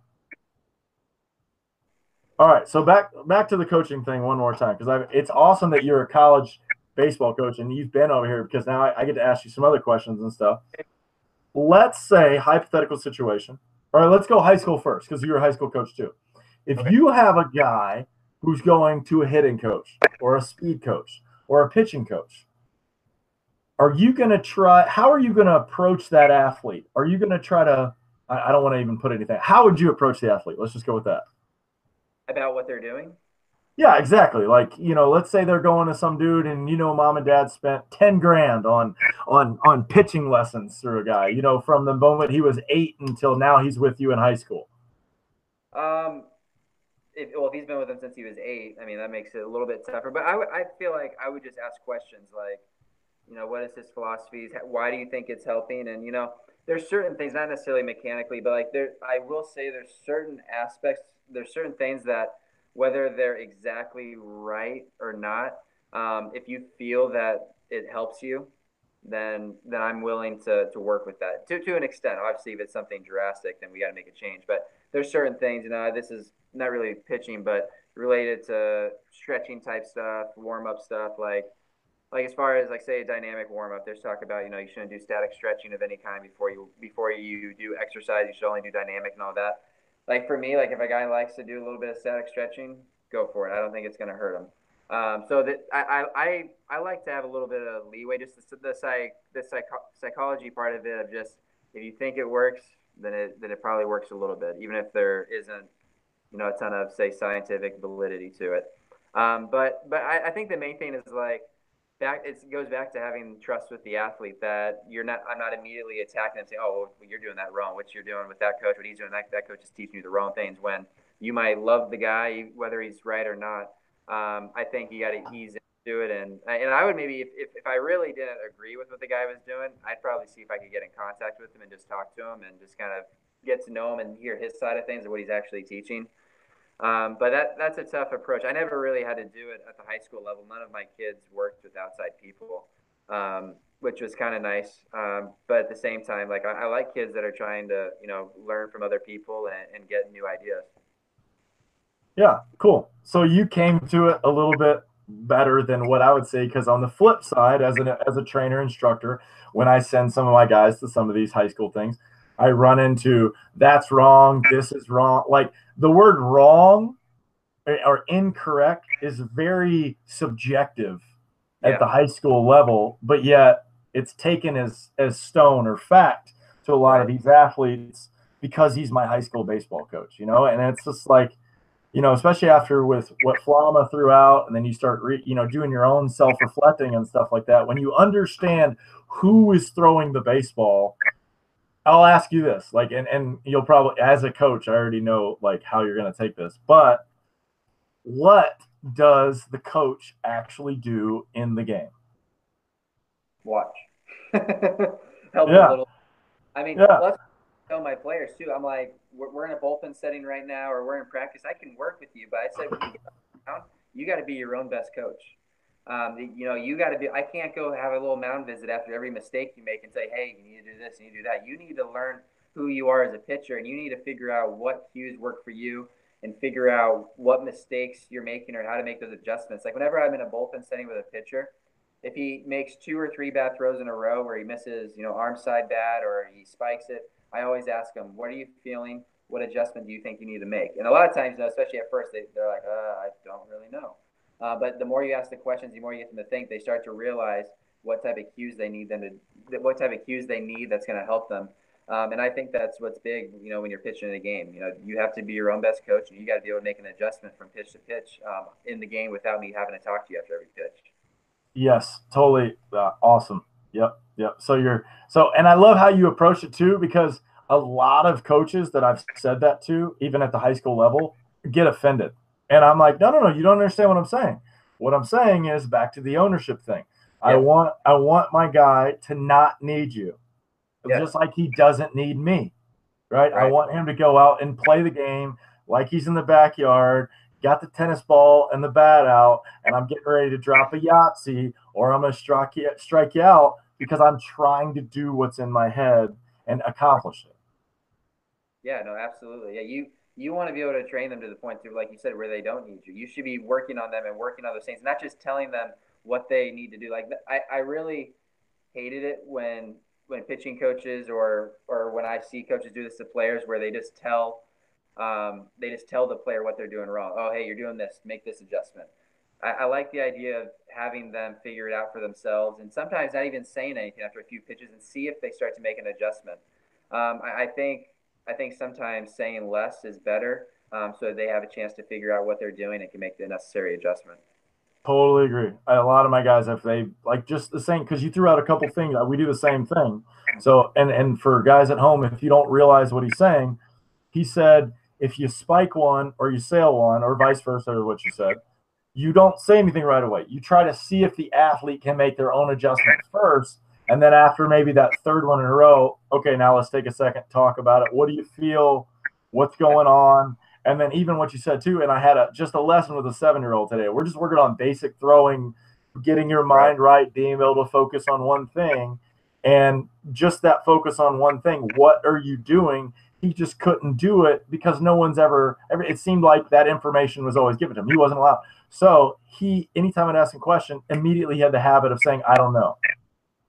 All right, so back back to the coaching thing one more time because I, it's awesome that you're a college baseball coach and you've been over here because now I, I get to ask you some other questions and stuff. Let's say hypothetical situation. All right, let's go high school first because you're a high school coach too. If okay. you have a guy who's going to a hitting coach or a speed coach or a pitching coach, are you going to try? How are you going to approach that athlete? Are you going to try to? I, I don't want to even put anything. How would you approach the athlete? Let's just go with that about what they're doing? Yeah, exactly. Like, you know, let's say they're going to some dude and you know mom and dad spent 10 grand on on on pitching lessons through a guy, you know, from the moment he was 8 until now he's with you in high school. Um if, well, if he's been with him since he was eight, I mean, that makes it a little bit tougher. But I, w- I feel like I would just ask questions like, you know, what is his philosophies? Why do you think it's helping? And, you know, there's certain things, not necessarily mechanically, but like there, I will say there's certain aspects there's certain things that whether they're exactly right or not, um, if you feel that it helps you, then then I'm willing to to work with that to to an extent. Obviously, if it's something drastic, then we got to make a change. But there's certain things, you know, this is not really pitching, but related to stretching type stuff, warm up stuff, like like as far as like say a dynamic warm up. There's talk about you know you shouldn't do static stretching of any kind before you before you do exercise. You should only do dynamic and all that like for me, like if a guy likes to do a little bit of static stretching, go for it. I don't think it's going to hurt him. Um, so that I, I, I like to have a little bit of leeway, just the, the psych, the psycho, psychology part of it of just if you think it works, then it then it probably works a little bit, even if there isn't, you know, a ton of say scientific validity to it. Um, but but I, I think the main thing is like back it goes back to having trust with the athlete that you're not I'm not immediately attacking them saying, Oh, well, you're doing that wrong. What you're doing with that coach, what he's doing, that that coach is teaching you the wrong things when you might love the guy, whether he's right or not. Um, I think you gotta ease into it and and I would maybe if, if, if I really didn't agree with what the guy was doing, I'd probably see if I could get in contact with him and just talk to him and just kind of get to know him and hear his side of things and what he's actually teaching. Um, but that that's a tough approach. I never really had to do it at the high school level. None of my kids worked with outside people, um, which was kind of nice. Um, but at the same time, like I, I, like kids that are trying to you know learn from other people and, and get new ideas. Yeah, cool. So you came to it a little bit better than what I would say because on the flip side, as an as a trainer instructor, when I send some of my guys to some of these high school things, I run into that's wrong, this is wrong. Like the word wrong or incorrect is very subjective at yeah. the high school level, but yet it's taken as as stone or fact to a lot of these athletes because he's my high school baseball coach, you know, and it's just like, you know, especially after with what Flama threw out, and then you start, re, you know, doing your own self reflecting and stuff like that. When you understand who is throwing the baseball, I'll ask you this, like, and and you'll probably, as a coach, I already know like how you're going to take this, but what does the coach actually do in the game? Watch. *laughs* Help yeah. a little. I mean, yeah. let's tell my players too. I'm like, we're, we're, in a bullpen setting right now, or we're in practice. I can work with you, but I said, you got to be your own best coach. Um, you know, you got to be. I can't go have a little mound visit after every mistake you make and say, hey, you need to do this, and you need to do that. You need to learn who you are as a pitcher, and you need to figure out what cues work for you and figure out what mistakes you're making or how to make those adjustments. Like whenever I'm in a bullpen setting with a pitcher, if he makes two or three bad throws in a row where he misses, you know, arm side bad or he spikes it, I always ask them, "What are you feeling? What adjustment do you think you need to make?" And a lot of times, especially at first, they, they're like, uh, "I don't really know." Uh, but the more you ask the questions, the more you get them to think. They start to realize what type of cues they need them to, what type of cues they need that's going to help them. Um, and I think that's what's big, you know, when you're pitching in a game. You know, you have to be your own best coach, and you got to be able to make an adjustment from pitch to pitch um, in the game without me having to talk to you after every pitch. Yes, totally uh, awesome. Yep, yep. So you're so, and I love how you approach it too, because a lot of coaches that I've said that to, even at the high school level, get offended. And I'm like, no, no, no, you don't understand what I'm saying. What I'm saying is back to the ownership thing. I want I want my guy to not need you. Just like he doesn't need me. Right? right? I want him to go out and play the game like he's in the backyard got the tennis ball and the bat out, and I'm getting ready to drop a Yahtzee, or I'm to strike you, strike you out because I'm trying to do what's in my head and accomplish it. Yeah, no, absolutely. Yeah, you you want to be able to train them to the point to, like you said, where they don't need you. You should be working on them and working on those things, not just telling them what they need to do. Like I, I really hated it when when pitching coaches or or when I see coaches do this to players where they just tell um, they just tell the player what they're doing wrong. Oh, hey, you're doing this. Make this adjustment. I, I, like the idea of having them figure it out for themselves, and sometimes not even saying anything after a few pitches, and see if they start to make an adjustment. Um, I, I, think I think sometimes saying less is better, um, so they have a chance to figure out what they're doing and can make the necessary adjustment. Totally agree. A lot of my guys, if they like just the same, because you threw out a couple things, we do the same thing. So, and and for guys at home, if you don't realize what he's saying, he said if you spike one or you sail one or vice versa or what you said you don't say anything right away. You try to see if the athlete can make their own adjustments first and then after maybe that third one in a row okay now let's take a second talk about it. What do you feel? What's going on? And then even what you said too and i had a just a lesson with a seven year old today. We're just working on basic throwing getting your mind right being able to focus on one thing. And just that focus on one thing what are you doing? He just couldn't do it because no one's ever, ever it seemed like that information was always given to him. He wasn't allowed. So he anytime I'd ask him a question, immediately he had the habit of saying, I don't know.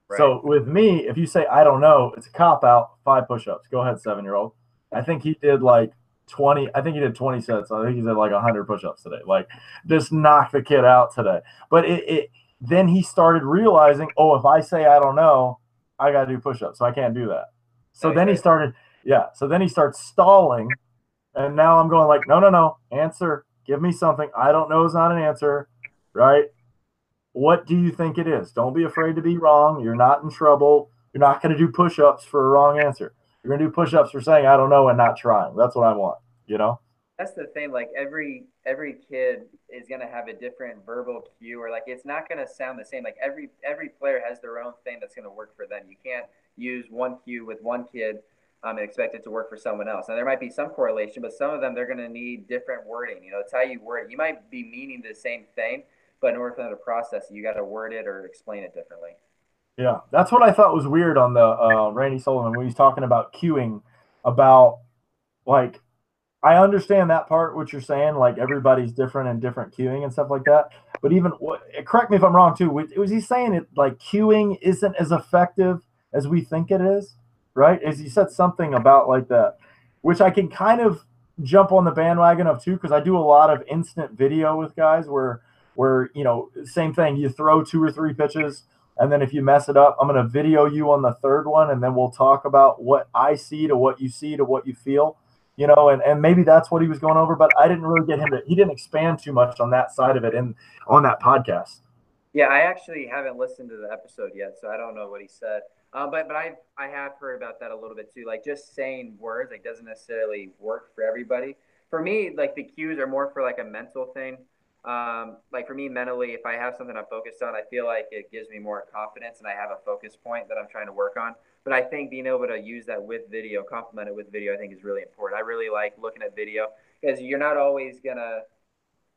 Right. So with me, if you say I don't know, it's a cop out, five push-ups. Go ahead, seven year old. I think he did like 20, I think he did 20 sets. I think he did like 100 push-ups today. Like just knock the kid out today. But it, it then he started realizing, oh, if I say I don't know, I got to do push-ups. So I can't do that. So then he started yeah. So then he starts stalling. And now I'm going like, no, no, no. Answer. Give me something. I don't know is not an answer. Right? What do you think it is? Don't be afraid to be wrong. You're not in trouble. You're not going to do push-ups for a wrong answer. You're going to do push-ups for saying I don't know and not trying. That's what I want, you know? That's the thing like every every kid is going to have a different verbal cue or like it's not going to sound the same. Like every every player has their own thing that's going to work for them. You can't use one cue with one kid um, and expect it to work for someone else. Now there might be some correlation, but some of them they're going to need different wording. You know, it's how you word it. You might be meaning the same thing, but in order for them to process it, you got to word it or explain it differently. Yeah, that's what I thought was weird on the uh, Randy Sullivan when he's talking about cueing, about like I understand that part what you're saying, like everybody's different and different cueing and stuff like that. But even correct me if I'm wrong too. Was he saying it like cueing isn't as effective as we think it is? Right? Is he said something about like that, which I can kind of jump on the bandwagon of too because I do a lot of instant video with guys where where you know same thing you throw two or three pitches and then if you mess it up I'm going to video you on the third one and then we'll talk about what I see to what you see to what you feel you know and and maybe that's what he was going over but I didn't really get him to he didn't expand too much on that side of it and on that podcast yeah I actually haven't listened to the episode yet so I don't know what he said uh, but but I I have heard about that a little bit too. Like just saying words like doesn't necessarily work for everybody. For me, like the cues are more for like a mental thing. Um, like for me mentally, if I have something I'm focused on, I feel like it gives me more confidence and I have a focus point that I'm trying to work on. But I think being able to use that with video, complement it with video, I think is really important. I really like looking at video because you're not always gonna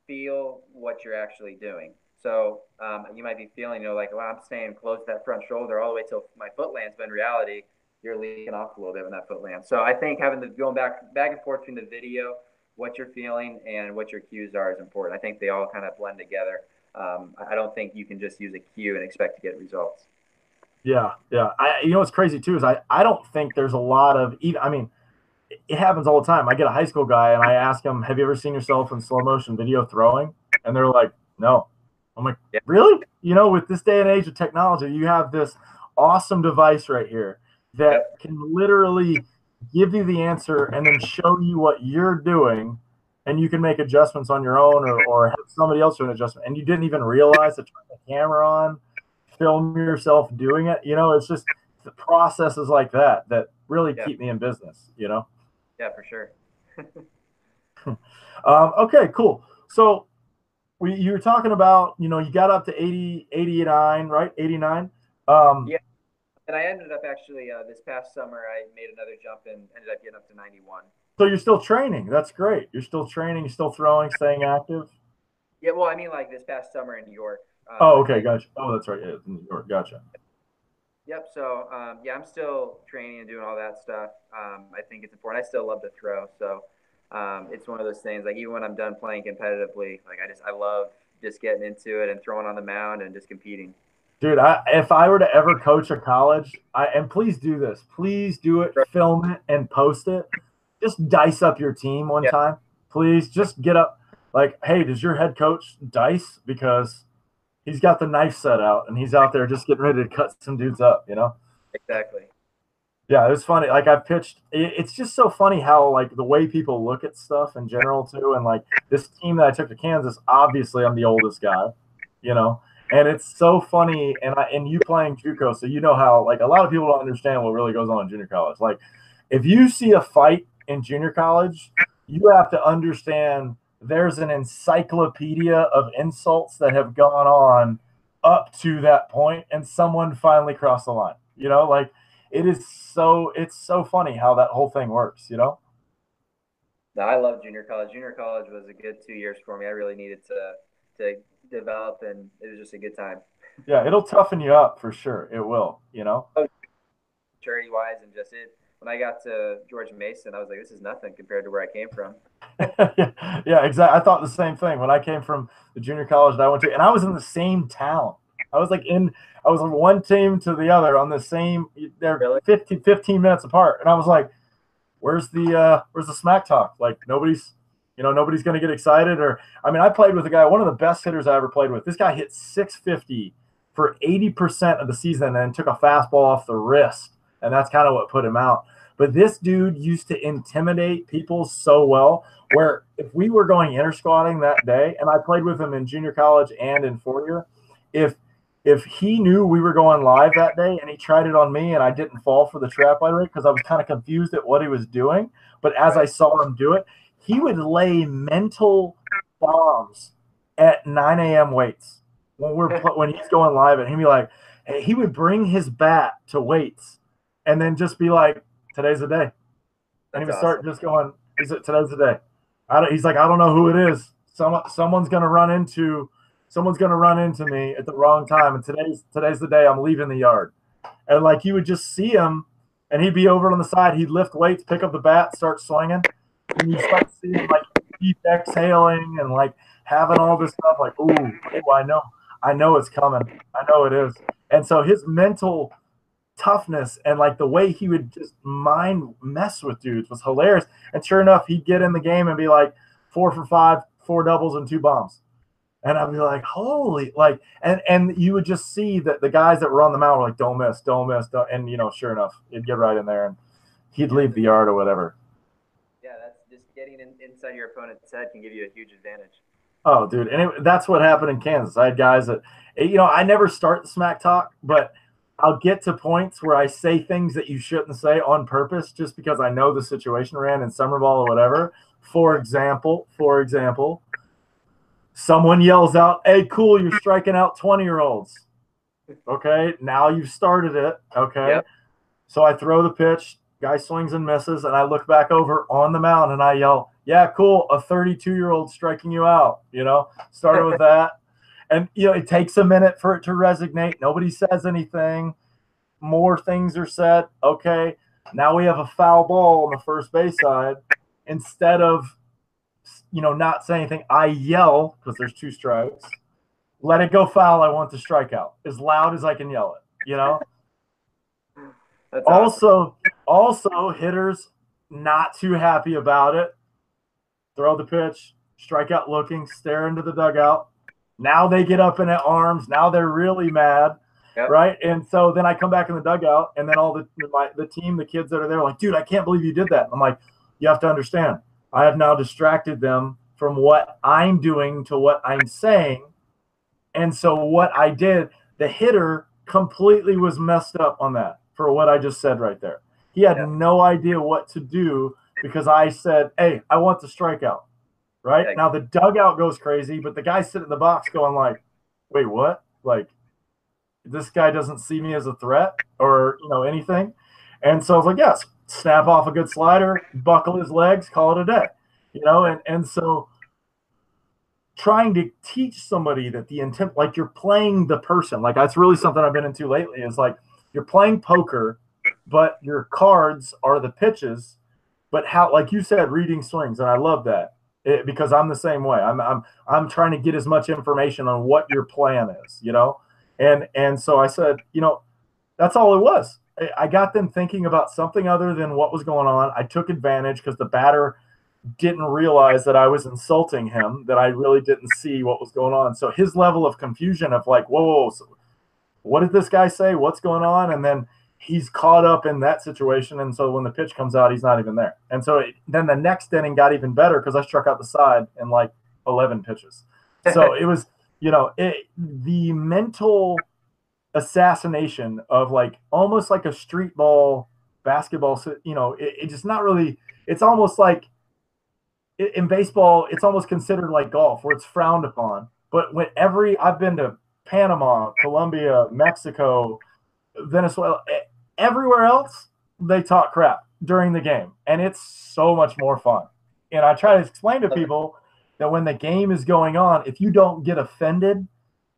feel what you're actually doing. So um, you might be feeling, you know, like, well, I'm staying close to that front shoulder all the way till my foot lands, but in reality, you're leaking off a little bit when that foot lands. So I think having the going back back and forth between the video, what you're feeling, and what your cues are is important. I think they all kind of blend together. Um, I don't think you can just use a cue and expect to get results. Yeah, yeah. I, you know what's crazy too is I, I don't think there's a lot of even. I mean, it happens all the time. I get a high school guy and I ask him, "Have you ever seen yourself in slow motion video throwing?" And they're like, "No." I'm like, yeah. really? You know, with this day and age of technology, you have this awesome device right here that can literally give you the answer and then show you what you're doing and you can make adjustments on your own or, or have somebody else do an adjustment and you didn't even realize to turn the camera on film yourself doing it you know it's just the processes like that that really yeah. keep me in business you know yeah for sure *laughs* *laughs* um, okay cool so we, you were talking about, you know, you got up to 80, 89, right? 89. Um, yeah. And I ended up actually uh, this past summer, I made another jump and ended up getting up to 91. So you're still training. That's great. You're still training, you're still throwing, staying active. Yeah. Well, I mean, like this past summer in New York. Um, oh, okay. Gotcha. Oh, that's right. Yeah, New York. Gotcha. Yep. So, um, yeah, I'm still training and doing all that stuff. Um, I think it's important. I still love to throw. So, um, it's one of those things. Like even when I'm done playing competitively, like I just I love just getting into it and throwing on the mound and just competing. Dude, I, if I were to ever coach a college, I and please do this, please do it, film it, and post it. Just dice up your team one yeah. time, please. Just get up, like, hey, does your head coach dice because he's got the knife set out and he's out there just getting ready to cut some dudes up, you know? Exactly. Yeah, it was funny. Like I pitched, it's just so funny how like the way people look at stuff in general too, and like this team that I took to Kansas. Obviously, I'm the oldest guy, you know, and it's so funny. And I and you playing JUCO, so you know how like a lot of people don't understand what really goes on in junior college. Like if you see a fight in junior college, you have to understand there's an encyclopedia of insults that have gone on up to that point, and someone finally crossed the line. You know, like it is so it's so funny how that whole thing works, you know. No, I love junior college. Junior college was a good two years for me. I really needed to to develop, and it was just a good time. Yeah, it'll toughen you up for sure. It will, you know. Oh, maturity wise, and just it. When I got to George Mason, I was like, "This is nothing compared to where I came from." *laughs* yeah, exactly. I thought the same thing when I came from the junior college that I went to, and I was in the same town. I was like in I was on one team to the other on the same they're really? 15, 15 minutes apart. And I was like, where's the uh where's the smack talk? Like nobody's you know, nobody's gonna get excited or I mean I played with a guy, one of the best hitters I ever played with. This guy hit 650 for 80% of the season and took a fastball off the wrist. And that's kind of what put him out. But this dude used to intimidate people so well. Where if we were going inter squatting that day, and I played with him in junior college and in four year, if if he knew we were going live that day and he tried it on me and I didn't fall for the trap I because I was kind of confused at what he was doing, but as I saw him do it, he would lay mental bombs at 9 a.m. weights when we're when he's going live and he'd be like, he would bring his bat to weights and then just be like, today's the day. And he would start just going, is it today's the day? I don't, he's like, I don't know who it is. Someone someone's gonna run into someone's going to run into me at the wrong time and today's today's the day i'm leaving the yard and like you would just see him and he'd be over on the side he'd lift weights pick up the bat start swinging and you start seeing like deep exhaling and like having all this stuff like ooh, ooh i know i know it's coming i know it is and so his mental toughness and like the way he would just mind mess with dudes was hilarious. And sure enough, he'd get in the game and be like four for five, four doubles and two bombs. And I'd be like, holy, like, and and you would just see that the guys that were on the mound were like, don't miss, don't miss, don't, and you know, sure enough, he'd get right in there and he'd leave the yard or whatever. Yeah, that's just getting in, inside your opponent's head can give you a huge advantage. Oh, dude, and it, that's what happened in Kansas. I had guys that, you know, I never start the smack talk, but I'll get to points where I say things that you shouldn't say on purpose, just because I know the situation ran in summer ball or whatever. For example, for example, someone yells out, "Hey, cool, you're striking out 20 year olds." Okay, now you've started it. Okay, yep. so I throw the pitch, guy swings and misses, and I look back over on the mound and I yell, "Yeah, cool, a 32 year old striking you out." You know, started with *laughs* that, and you know it takes a minute for it to resonate. Nobody says anything. More things are said. Okay, now we have a foul ball on the first base side. Instead of you know, not say anything. I yell because there's two strikes. Let it go foul. I want the strikeout as loud as I can yell it. You know. *laughs* That's also, awesome. also hitters not too happy about it. Throw the pitch, strikeout looking, stare into the dugout. Now they get up in their arms. Now they're really mad. Yep. Right. And so then I come back in the dugout, and then all the my, the team, the kids that are there, are like, dude, I can't believe you did that. I'm like, you have to understand, I have now distracted them from what I'm doing to what I'm saying. And so what I did, the hitter completely was messed up on that for what I just said right there. He had yeah. no idea what to do because I said, Hey, I want the strikeout. Right now, the dugout goes crazy, but the guy sitting in the box going like, "Wait, what? Like, this guy doesn't see me as a threat or you know anything." And so I was like, "Yes, snap off a good slider, buckle his legs, call it a day. You know, and and so trying to teach somebody that the intent like you're playing the person. Like that's really something i've been into lately is like you're playing poker but your cards are the pitches but how like you said reading swings and i love that. It, because i'm the same way. I'm i'm i'm trying to get as much information on what your plan is you know? And and so i said you know that's all it was I got them thinking about something other than what was going on. I took advantage because the batter didn't realize that I was insulting him, that I really didn't see what was going on. So his level of confusion of like, whoa, whoa, so what did this guy say? What's going on? And then he's caught up in that situation. And so when the pitch comes out, he's not even there. And so it, then the next inning got even better because I struck out the side in like 11 pitches. So *laughs* it was, you know, it, the mental – assassination of like almost like a street ball basketball. You know, it, it's just not really. It's almost like in baseball, it's almost considered like golf, where it's frowned upon. But when every I've been to Panama, Colombia, Mexico, Venezuela, everywhere else, they talk crap during the game, and it's so much more fun. And I try to explain to people that when the game is going on, if you don't get offended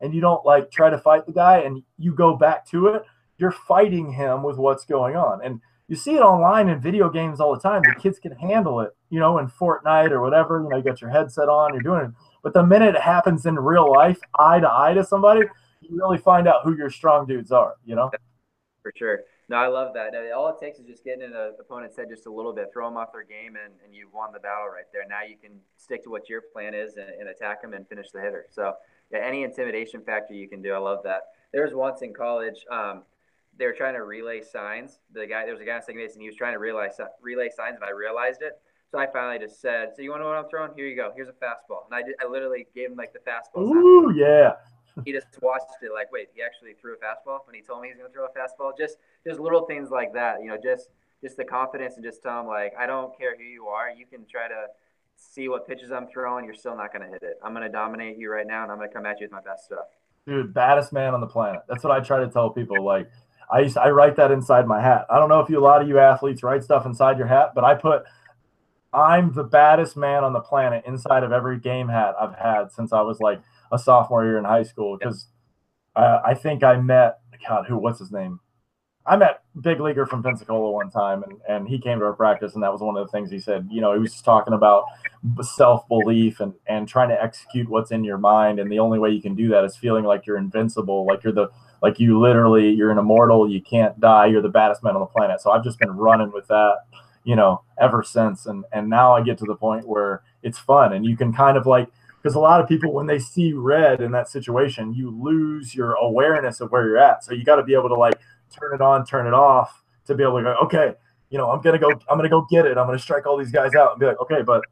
and you don't like try to fight the guy and you go back to it, you're fighting him with what's going on. And you see it online in video games all the time. The kids can handle it, you know, in Fortnite or whatever. You know, you got your headset on, you're doing it. But the minute it happens in real life, eye to eye to somebody, you really find out who your strong dudes are, you know? For sure. No, I love that. All it takes is just getting in an opponent's head just a little bit, throw them off their game, and, and you've won the battle right there. Now you can stick to what your plan is and, and attack them and finish the hitter. So yeah, any intimidation factor you can do. I love that. There was once in college, um, they were trying to relay signs. The guy, there was a guy on second base, and he was trying to relay relay signs, and I realized it. So I finally just said, "So you want to know what I'm throwing? Here you go. Here's a fastball." And I, I literally gave him like the fastball. Ooh, yeah. He just watched it like, wait, he actually threw a fastball when he told me he's going to throw a fastball. Just, just little things like that, you know, just, just the confidence and just tell him like, I don't care who you are. You can try to see what pitches I'm throwing, you're still not going to hit it. I'm going to dominate you right now, and I'm going to come at you with my best stuff. Dude, baddest man on the planet. That's what I try to tell people. Like, I used to, I write that inside my hat. I don't know if you a lot of you athletes write stuff inside your hat, but I put I'm the baddest man on the planet inside of every game hat I've had since I was like a sophomore year in high school because yep. I think I met God who what's his name I met Big Leaguer from Pensacola one time, and, and he came to our practice, and that was one of the things he said. You know, he was just talking about self belief and and trying to execute what's in your mind, and the only way you can do that is feeling like you're invincible, like you're the like you literally you're an immortal, you can't die, you're the baddest man on the planet. So I've just been running with that, you know, ever since, and and now I get to the point where it's fun, and you can kind of like because a lot of people when they see red in that situation you lose your awareness of where you're at. So you got to be able to like turn it on turn it off to be able to go okay you know i'm gonna go i'm gonna go get it. I'm gonna strike all these guys out. And be like okay but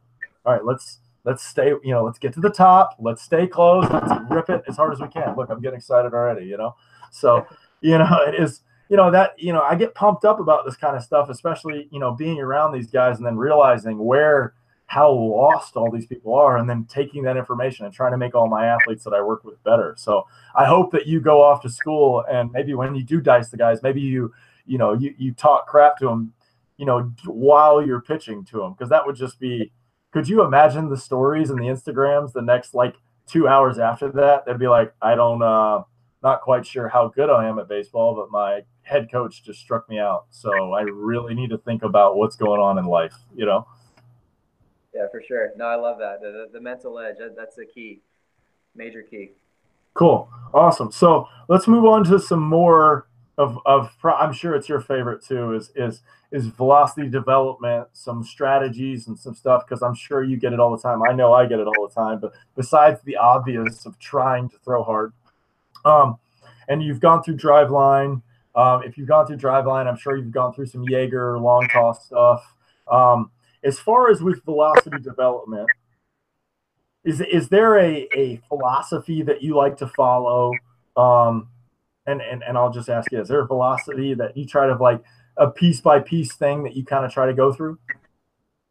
all right let's let's stay you know let's get to the top. Let's stay close. Let's rip it as hard as we can. Look i'm getting excited already you know? So *laughs* you know it is you know that you know i get pumped up about this kind of stuff especially you know being around these guys and then realizing where how lost all these people are and then taking that information and trying to make all my athletes that I work with better. So I hope that you go off to school and maybe when you do dice the guys, maybe you, you know, you, you talk crap to them, you know, while you're pitching to them. Cause that would just be, could you imagine the stories and the Instagrams the next like two hours after that? They'd be like, I don't, uh, not quite sure how good I am at baseball, but my head coach just struck me out. So I really need to think about what's going on in life, you know? Yeah, for sure. No, I love that. The, the, the mental edge, that, that's the key, major key. Cool. Awesome. So let's move on to some more of, of I'm sure it's your favorite too, is, is, is velocity development, some strategies and some stuff, because I'm sure you get it all the time. I know I get it all the time, but besides the obvious of trying to throw hard, um, and you've gone through Driveline. Um, if you've gone through Driveline, I'm sure you've gone through some Jaeger long toss stuff. Um, as far as with velocity development, is is there a, a philosophy that you like to follow? Um, and, and and I'll just ask you, is there a velocity that you try to like a piece by piece thing that you kind of try to go through?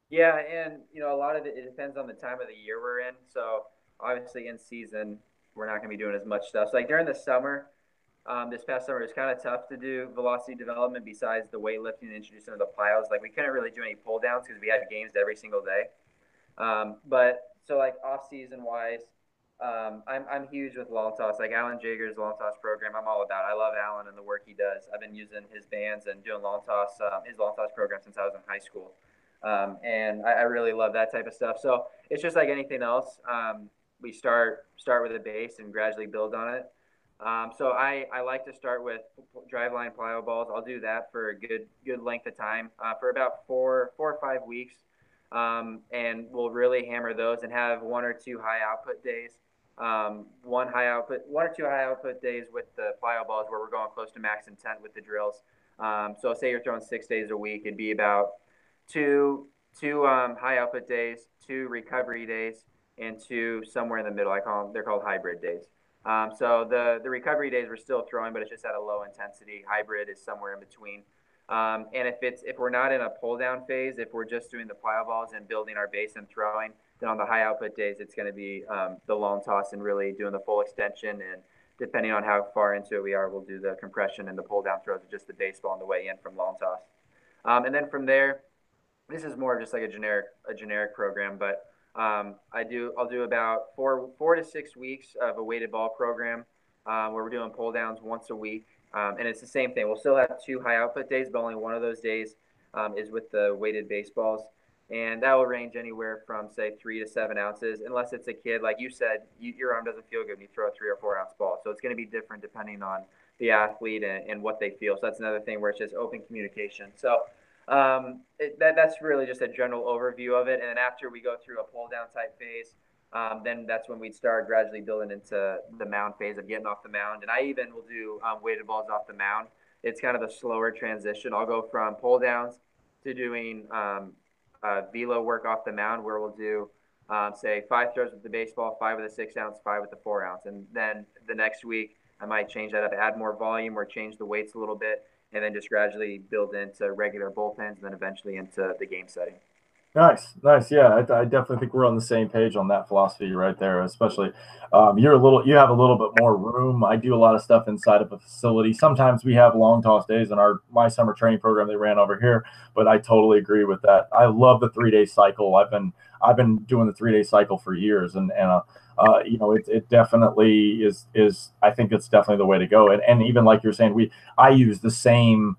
Yeah, and you know, a lot of it, it depends on the time of the year we're in. So obviously in season, we're not going to be doing as much stuff. So like during the summer, um, this past summer, it was kind of tough to do velocity development besides the weightlifting and introducing the plyos. Like we couldn't really do any pull downs because we had games every single day. Um, but so like off season wise, um, I'm, I'm huge with long toss. Like Alan Jaeger's long toss program, I'm all about. It. I love Alan and the work he does. I've been using his bands and doing long toss, um, his long toss program since I was in high school. Um, and I, I, really love that type of stuff. So it's just like anything else. Um, we start start with a base and gradually build on it. Um, so I, I like to start with driveline plyo balls. I'll do that for a good good length of time uh, for about four four or five weeks, um, and we'll really hammer those and have one or two high output days. Um, one high output, one or two high output days with the plyo balls where we're going close to max intent with the drills. Um, so say you're throwing six days a week, it'd be about two two um, high output days, two recovery days, and two somewhere in the middle. I call them they're called hybrid days. Um, so the the recovery days we're still throwing, but it's just at a low intensity. Hybrid is somewhere in between. Um, and if it's if we're not in a pull down phase, if we're just doing the plyo balls and building our base and throwing, then on the high output days it's going to be um, the long toss and really doing the full extension. And depending on how far into it we are, we'll do the compression and the pull down throws, just the baseball on the way in from long toss. Um, and then from there, this is more just like a generic a generic program, but um, I do. I'll do about four four to six weeks of a weighted ball program um, where we're doing pull downs once a week, um, and it's the same thing. We'll still have two high output days, but only one of those days um, is with the weighted baseballs, and that will range anywhere from say three to seven ounces, unless it's a kid like you said, you, your arm doesn't feel good when you throw a three or four ounce ball. So it's going to be different depending on the athlete and, and what they feel. So that's another thing where it's just open communication. So um, it, that, that's really just a general overview of it. And then after we go through a pull down type phase, um, then that's when we'd start gradually building into the mound phase of getting off the mound. And I even will do um, weighted balls off the mound. It's kind of a slower transition. I'll go from pull downs to doing um, uh, velo work off the mound, where we'll do um, say five throws with the baseball, five with the six ounce, five with the four ounce, and then the next week I might change that up, add more volume, or change the weights a little bit, and then just gradually build into regular bullpens and then eventually into the game setting. Nice, nice. Yeah, I, I, definitely think we're on the same page on that philosophy right there. Especially, um, you're a little, you have a little bit more room. I do a lot of stuff inside of a facility. Sometimes we have long toss days in our my summer training program they ran over here. But I totally agree with that. I love the three day cycle. I've been I've been doing the three day cycle for years, and and uh, uh, you know, it, it definitely is is I think it's definitely the way to go. And and even like you're saying, we I use the same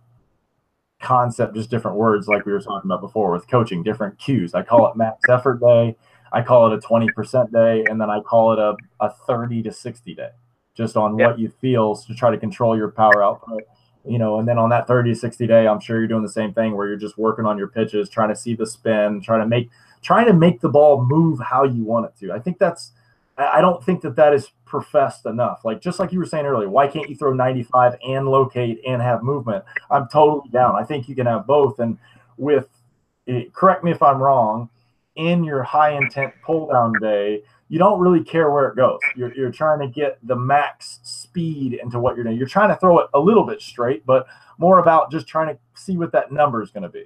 concept, just different words, like we were talking about before with coaching, different cues. I call it max effort day, I call it a 20% day, and then I call it a, a 30 to 60 day, just on yep. what you feel to try to control your power output. You know, and then on that 30 to 60 day, I'm sure you're doing the same thing where you're just working on your pitches, trying to see the spin, trying to make trying to make the ball move how you want it to. I think that's I don't think that that is professed enough. Like just like you were saying earlier, why can't you throw 95 and locate and have movement? I'm totally down. I think you can have both. And with, eh, correct me if I'm wrong, in your high intent pull down day, you don't really care where it goes. You're, you're trying to get the max speed into what you're doing. You're trying to throw it a little bit straight, but more about just trying to see what that number is going to be.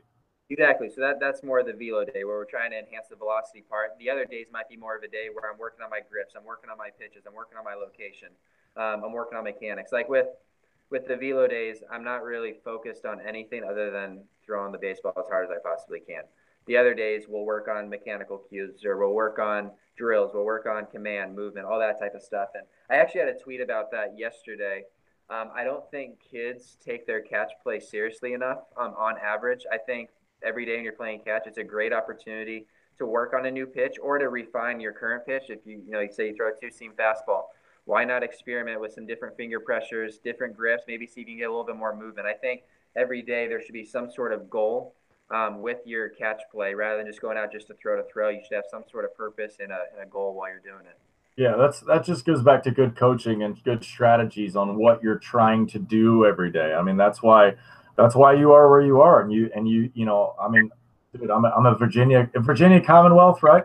Exactly. So that that's more of the velo day where we're trying to enhance the velocity part. The other days might be more of a day where I'm working on my grips, I'm working on my pitches, I'm working on my location, um, I'm working on mechanics. Like with with the velo days, I'm not really focused on anything other than throwing the baseball as hard as I possibly can. The other days, we'll work on mechanical cues or we'll work on drills, we'll work on command, movement, all that type of stuff. And I actually had a tweet about that yesterday. Um, I don't think kids take their catch play seriously enough um, on average. I think every day when you're playing catch, it's a great opportunity to work on a new pitch or to refine your current pitch. If you, you know, say you throw a two seam fastball, why not experiment with some different finger pressures, different grips, maybe see if you can get a little bit more movement. I think every day there should be some sort of goal um, with your catch play rather than just going out just to throw to throw. You should have some sort of purpose and a, and a goal while you're doing it. Yeah, that's that just goes back to good coaching and good strategies on what you're trying to do every day. I mean, that's why that's why you are where you are, and you and you you know, I mean, dude, I'm a, I'm a Virginia Virginia Commonwealth, right?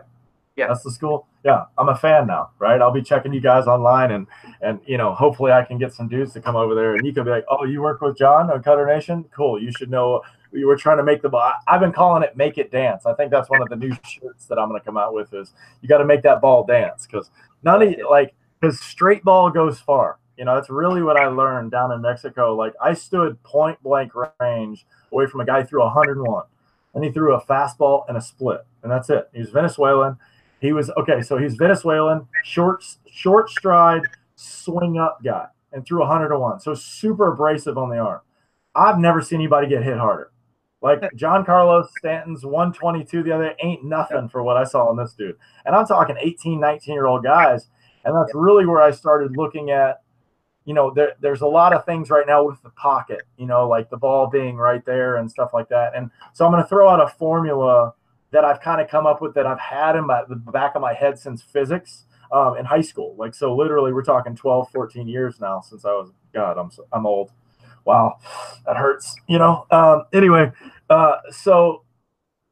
Yeah, that's the school. Yeah, I'm a fan now, right? I'll be checking you guys online, and and you know, hopefully, I can get some dudes to come over there, and you can be like, oh, you work with John on Cutter Nation? Cool. You should know. We were trying to make the ball. I've been calling it "Make It Dance." I think that's one of the new shirts that I'm going to come out with. Is you got to make that ball dance because none of like because straight ball goes far you know, that's really what I learned down in Mexico. Like I stood point blank range away from a guy who threw 101, and he threw a fastball and a split, and that's it. He was Venezuelan. He was okay. So he's Venezuelan, short short stride, swing up guy, and threw 101. So super abrasive on the arm. I've never seen anybody get hit harder. Like *laughs* Giancarlo Stanton's 122 the other ain't nothing for what I saw in this dude. And I'm talking 18, 19 year old guys. And that's really where I started looking at you know, there, there's a lot of things right now with the pocket, you know, like the ball being right there and stuff like that. And so I'm going to throw out a formula that I've kind of come up with that I've had in my, the back of my head since physics um, in high school. Like, so literally we're talking 12, 14 years now since I was, God, I'm, so, I'm old. Wow. That hurts, you know? Um, anyway, uh, so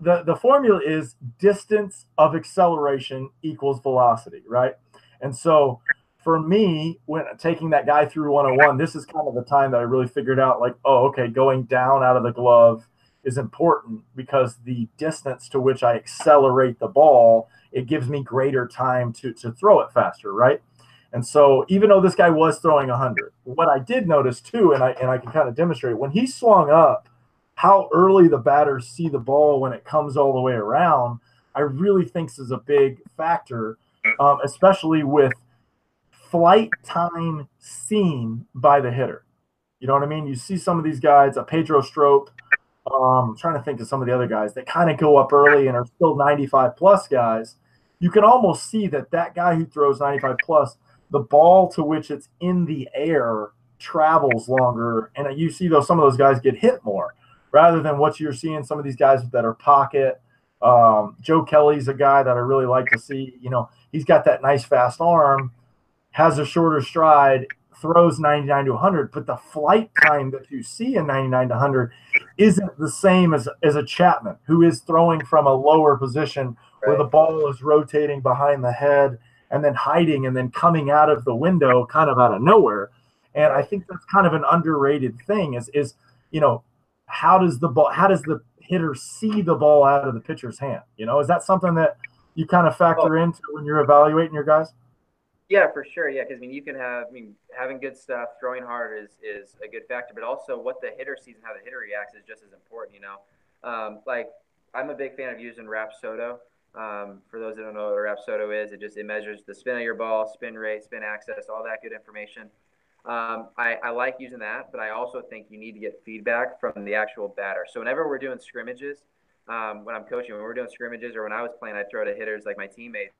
the, the formula is distance of acceleration equals velocity, right? And so for me, when taking that guy through 101, this is kind of the time that I really figured out, like, oh, okay, going down out of the glove is important because the distance to which I accelerate the ball, it gives me greater time to to throw it faster, right? And so, even though this guy was throwing 100, what I did notice too, and I and I can kind of demonstrate when he swung up, how early the batters see the ball when it comes all the way around, I really think this is a big factor, um, especially with flight time seen by the hitter. You know what I mean? You see some of these guys, a Pedro Strop. Um, I'm trying to think of some of the other guys that kind of go up early and are still 95 plus guys. You can almost see that that guy who throws 95 plus, the ball to which it's in the air travels longer, and you see those some of those guys get hit more rather than what you're seeing some of these guys that are pocket. Um, Joe Kelly's a guy that I really like to see. You know, he's got that nice fast arm has a shorter stride, throws 99 to 100, but the flight time that you see in 99 to 100 isn't the same as, as a Chapman who is throwing from a lower position right. where the ball is rotating behind the head and then hiding and then coming out of the window kind of out of nowhere. And I think that's kind of an underrated thing is is you know how does the ball how does the hitter see the ball out of the pitcher's hand? You know, is that something that you kind of factor into when you're evaluating your guys? Yeah, for sure. Yeah, because I mean, you can have, I mean, having good stuff, throwing hard is is a good factor, but also what the hitter sees and how the hitter reacts is just as important. You know, um, like I'm a big fan of using Rapsodo Um, for those that don't know what a Rapsodo is, it just it measures the spin of your ball, spin rate, spin axis, all that good information. Um, I, I, like using that, but I also think you need to get feedback from the actual batter. So whenever we're doing scrimmages, um, when I'm coaching, when we're doing scrimmages, or when I was playing, I throw to hitters like my teammates.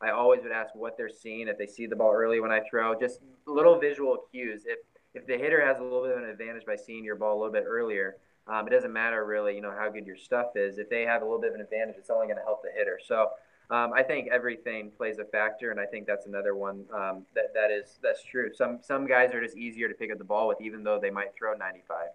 I always would ask what they're seeing if they see the ball early when I throw, just little visual cues. If if the hitter has a little bit of an advantage by seeing your ball a little bit earlier, um, it doesn't matter really, you know, how good your stuff is. If they have a little bit of an advantage, it's only going to help the hitter. So um, I think everything plays a factor, and I think that's another one um, that that is that's true. Some some guys are just easier to pick up the ball with, even though they might throw 95.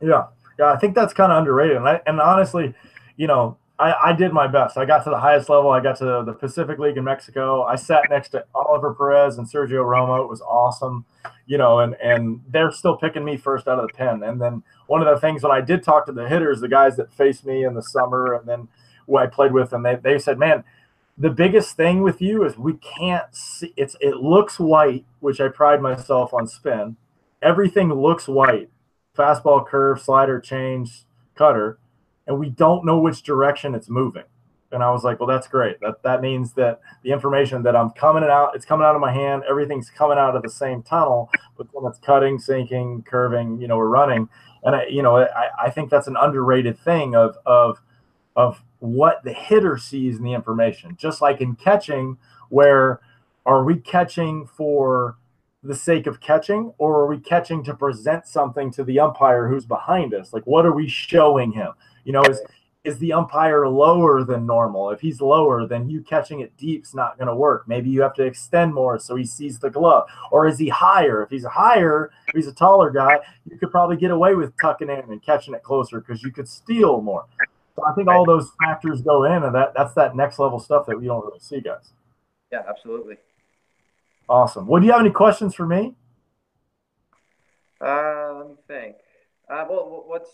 Yeah, yeah, I think that's kind of underrated, and, I, and honestly, you know, I, I did my best. I got to the highest level. I got to the Pacific League in Mexico. I sat next to Oliver Perez and Sergio Romo. It was awesome, you know, and and they're still picking me first out of the pen. And then one of the things when I did talk to the hitters, the guys that faced me in the summer, and then who I played with, and they they said, man, the biggest thing with you is we can't see. It's it looks white, which I pride myself on spin. Everything looks white. Fastball, curve, slider, change, cutter and we don't know which direction it's moving. And I was like, well, that's great. That that means that the information that I'm coming out, it's coming out of my hand. Everything's coming out of the same tunnel, but when it's cutting, sinking, curving, you know, we're running. And I, you know, I, I think that's an underrated thing of of of what the hitter sees in the information. Just like in catching, where are we catching for the sake of catching, or are we catching to present something to the umpire who's behind us? Like, what are we showing him? You know, is is the umpire lower than normal? If he's lower, then you catching it deep's not going to work. Maybe you have to extend more so he sees the glove. Or is he higher? If he's higher, if he's a taller guy, you could probably get away with tucking in and catching it closer because you could steal more. So I think all those factors go in, and that that's that next level stuff that we don't really see, guys. Yeah, absolutely. Awesome. Well, do you have any questions for me? Uh, let me think. Uh, well, what's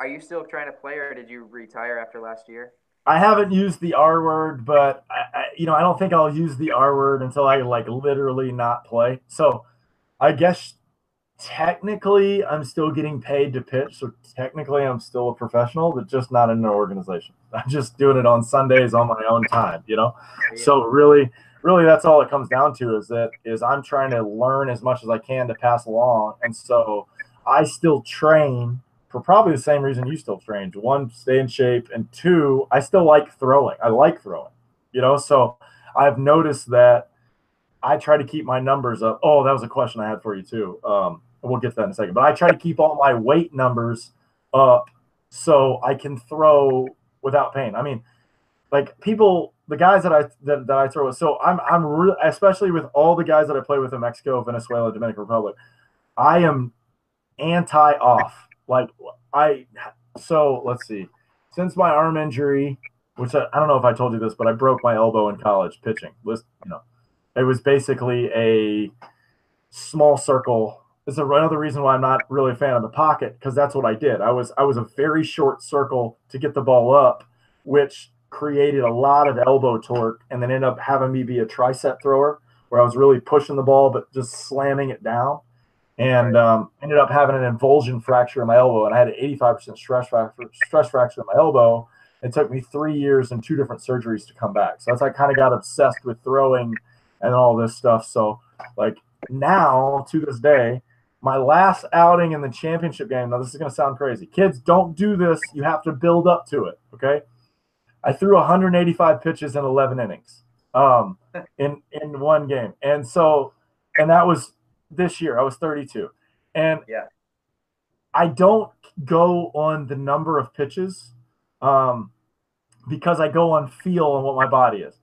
are you still trying to play, or did you retire after last year? I haven't used the R word, but I, I, you know, I don't think I'll use the R word until I like literally not play. So, I guess technically I'm still getting paid to pitch. So technically I'm still a professional, but just not in an organization. *laughs* I'm just doing it on Sundays on my own time, you know. Yeah. So really, really, that's all it comes down to is that is I'm trying to learn as much as I can to pass along, and so I still train for probably the same reason you still train. One, stay in shape, and two, I still like throwing. I like throwing, you know. So I've noticed that I try to keep my numbers up. Oh, that was a question I had for you too. Um, we'll get to that in a second. But I try to keep all my weight numbers up so I can throw without pain. I mean, like people, the guys that I that, that I throw with. So I'm I'm re- especially with all the guys that I play with in Mexico, Venezuela, Dominican Republic. I am anti off like I so let's see. Since my arm injury, which I, I don't know if I told you this, but I broke my elbow in college pitching. Was you know, it was basically a small circle. This is another reason why I'm not really a fan of the pocket because that's what I did. I was I was a very short circle to get the ball up, which created a lot of elbow torque, and then ended up having me be a tricep thrower where I was really pushing the ball but just slamming it down and um, ended up having an avulsion fracture in my elbow, and I had an 85% stress fracture, stress fracture in my elbow. It took me three years and two different surgeries to come back. So that's I kind of got obsessed with throwing and all this stuff. So like now to this day, my last outing in the championship game. Now this is going to sound crazy. Kids, don't do this. You have to build up to it. Okay. I threw 185 pitches in 11 innings um, in in one game, and so and that was this year. I was 32. And yeah. I don't go on the number of pitches um, because I go on feel and what my body is.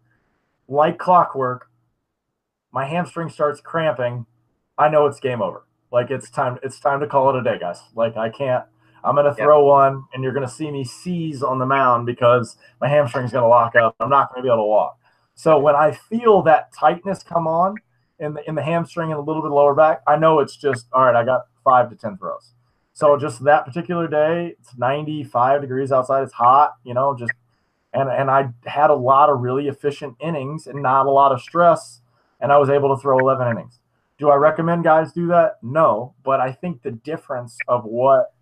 Like clockwork, my hamstring starts cramping. I know it's game over. Like it's time. It's time to call it a day, guys. Like I can't. I'm gonna throw one, and you're gonna see me seize on the mound because my hamstring's gonna lock up. I'm not gonna be able to walk. So when I feel that tightness come on, in the in the hamstring and a little bit lower back, I know it's just all right. I got five to ten throws. So just that particular day, it's 95 degrees outside. It's hot, you know. Just and and I had a lot of really efficient innings and not a lot of stress, and I was able to throw 11 innings. Do I recommend guys do that? No, but I think the difference of what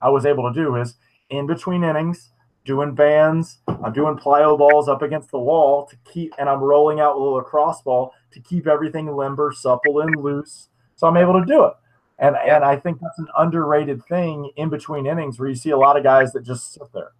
I was able to do is in between innings, doing bands, I'm doing plyo balls up against the wall to keep, and I'm rolling out with a lacrosse ball to keep everything limber, supple, and loose. So I'm able to do it. And, and I think that's an underrated thing in between innings where you see a lot of guys that just sit there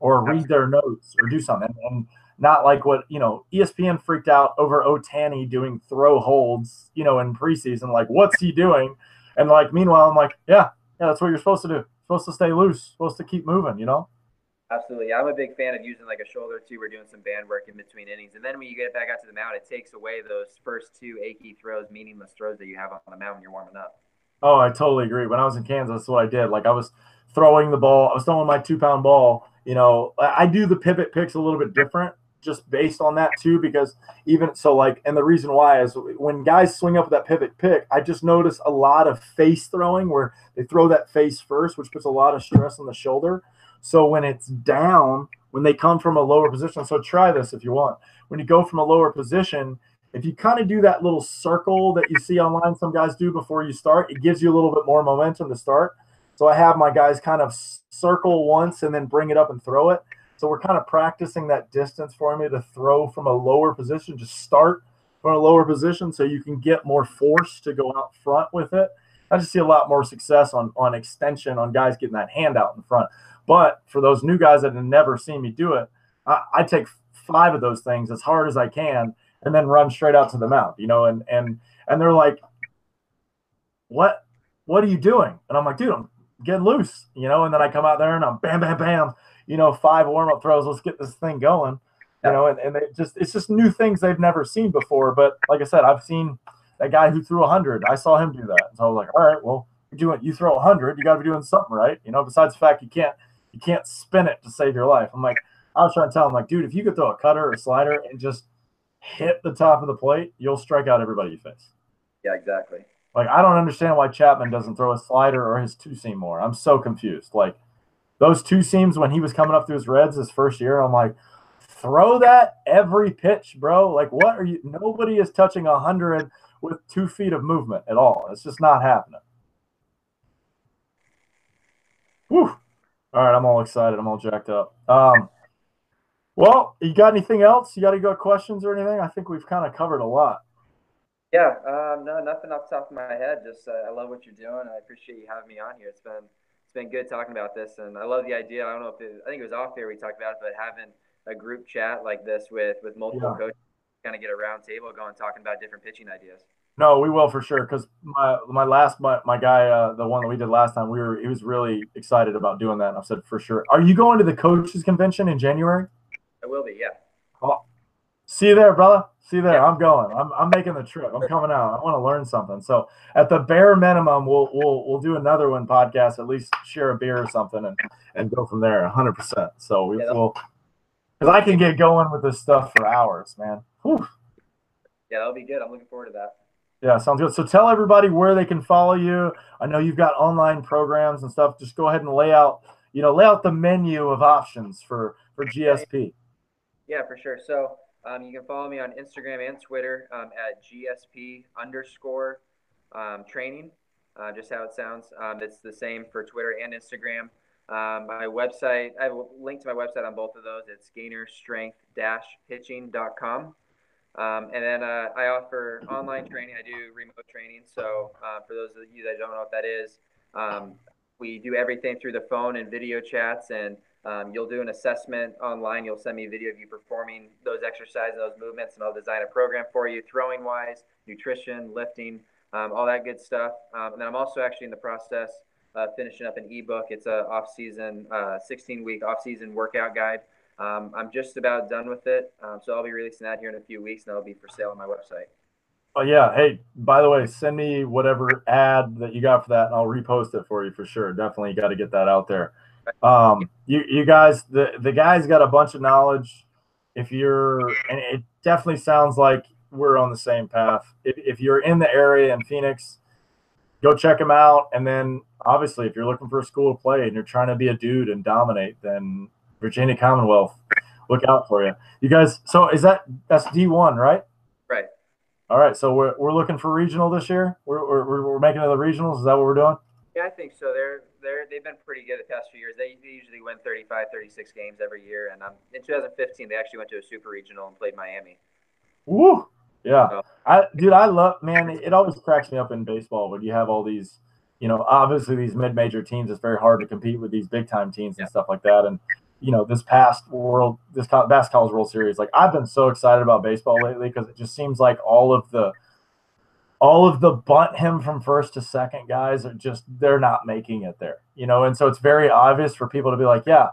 or read their notes or do something. And not like what, you know, ESPN freaked out over Ohtani doing throw holds, you know, in preseason. Like, what's he doing? And like, meanwhile, I'm like, yeah, yeah, that's what you're supposed to do. Supposed to stay loose, supposed to keep moving, you know? Absolutely. I'm a big fan of using like a shoulder too. We're doing some band work in between innings. And then when you get back out to the mound, it takes away those first two achy throws, meaningless throws that you have on the mound when you're warming up. Oh, I totally agree. When I was in Kansas, that's what I did. Like I was throwing the ball, I was throwing my two pound ball. You know, I do the pivot picks a little bit different just based on that too, because even so, like, and the reason why is when guys swing up with that pivot pick, I just notice a lot of face throwing where they throw that face first, which puts a lot of stress on the shoulder. So when it's down, when they come from a lower position, so try this if you want. When you go from a lower position, if you kind of do that little circle that you see online, some guys do before you start, it gives you a little bit more momentum to start. So I have my guys kind of circle once and then bring it up and throw it. So we're kind of practicing that distance for me to throw from a lower position, just start from a lower position so you can get more force to go out front with it. I just see a lot more success on on extension on guys getting that hand out in front. But for those new guys that have never seen me do it, I, I take five of those things as hard as I can and then run straight out to the mound, you know, and and and they're like, What what are you doing? And I'm like, dude, I'm getting loose, you know, and then I come out there and I'm bam, bam, bam, you know, five warm-up throws, let's get this thing going. You know, and, and they just it's just new things they've never seen before. But like I said, I've seen that guy who threw hundred. I saw him do that. So I was like, all right, well, you're doing you throw hundred, you gotta be doing something right. You know, besides the fact you can't you can't spin it to save your life. I'm like, I was trying to tell him, like, dude, if you could throw a cutter or a slider and just hit the top of the plate, you'll strike out everybody you face. Yeah, exactly. Like I don't understand why Chapman doesn't throw a slider or his two seam more. I'm so confused. Like those two seams when he was coming up through his reds his first year, I'm like, throw that every pitch, bro. Like what are you? Nobody is touching a hundred with two feet of movement at all. It's just not happening. Whew. All right, I'm all excited. I'm all jacked up. Um, well, you got anything else? You got any good questions or anything? I think we've kind of covered a lot. Yeah, um, no, nothing off the top of my head. Just uh, I love what you're doing. I appreciate you having me on here. It's been it's been good talking about this, and I love the idea. I don't know if it, I think it was off here we talked about it, but having a group chat like this with with multiple yeah. coaches, kind of get a round table going, talking about different pitching ideas. No, we will for sure. Because my my last my, my guy, uh, the one that we did last time, we were he was really excited about doing that. And I said for sure. Are you going to the coaches convention in January? I will be, yeah. Oh, see you there, brother. See you there. Yeah. I'm going. I'm, I'm making the trip. I'm coming out. I want to learn something. So at the bare minimum, we'll we'll we'll do another one podcast. At least share a beer or something, and and go from there. 100. percent So we yeah, will. Because I can get going with this stuff for hours, man. Whew. Yeah, that'll be good. I'm looking forward to that. Yeah, sounds good. So tell everybody where they can follow you. I know you've got online programs and stuff. Just go ahead and lay out, you know, lay out the menu of options for for GSP. Yeah, for sure. So um, you can follow me on Instagram and Twitter um, at GSP underscore um, training, uh, just how it sounds. Um, it's the same for Twitter and Instagram. Um, my website, I have a link to my website on both of those. It's gaynorstrength-pitching.com. Um, and then uh, I offer online training. I do remote training. So uh, for those of you that don't know what that is, we do everything through the phone and video chats and um, you'll do an assessment online. You'll send me a video of you performing those exercises, those movements, and I'll design a program for you, throwing wise, nutrition, lifting, um, all that good stuff. Um, and then I'm also actually in the process finishing up an ebook. It's a off-season, uh, 16-week off-season workout guide. Um, I'm just about done with it, um, so I'll be releasing that here in a few weeks, and that'll be for sale on my website. Oh yeah. Hey, by the way, send me whatever ad that you got for that, and I'll repost it for you for sure. Definitely got to get that out there. Um, you, you guys, the, the guy's got a bunch of knowledge. If you're, and it definitely sounds like we're on the same path. If, if you're in the area in Phoenix, go check him out. And then obviously, if you're looking for a school to play and you're trying to be a dude and dominate, then Virginia Commonwealth, look out for you. You guys, so is that that's D1, right? Right. All right. So we're, we're looking for regional this year. We're, we're, we're making it the regionals. Is that what we're doing? Yeah, I think so. They're they're they've been pretty good the past few years. They, they usually win 35, 36 games every year. And um, in 2015, they actually went to a super regional and played Miami. Woo! Yeah, so, I dude, I love man. It always cracks me up in baseball when you have all these, you know, obviously these mid-major teams. It's very hard to compete with these big-time teams and yeah. stuff like that. And you know, this past world, this past college World Series, like I've been so excited about baseball lately because it just seems like all of the all of the bunt him from first to second guys are just they're not making it there you know? And so it's very obvious for people to be like yeah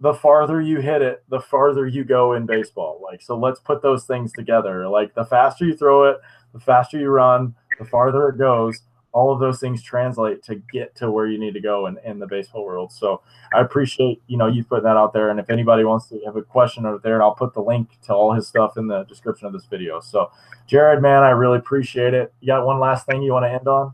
the farther you hit it the farther you go in baseball. Like so let's put those things together. Like the faster you throw it the faster you run the farther it goes all of those things translate to get to where you need to go in, in the baseball world. So I appreciate, you know, you putting that out there. And if anybody wants to have a question over there, and I'll put the link to all his stuff in the description of this video. So Jared, man, I really appreciate it. You got one last thing you want to end on?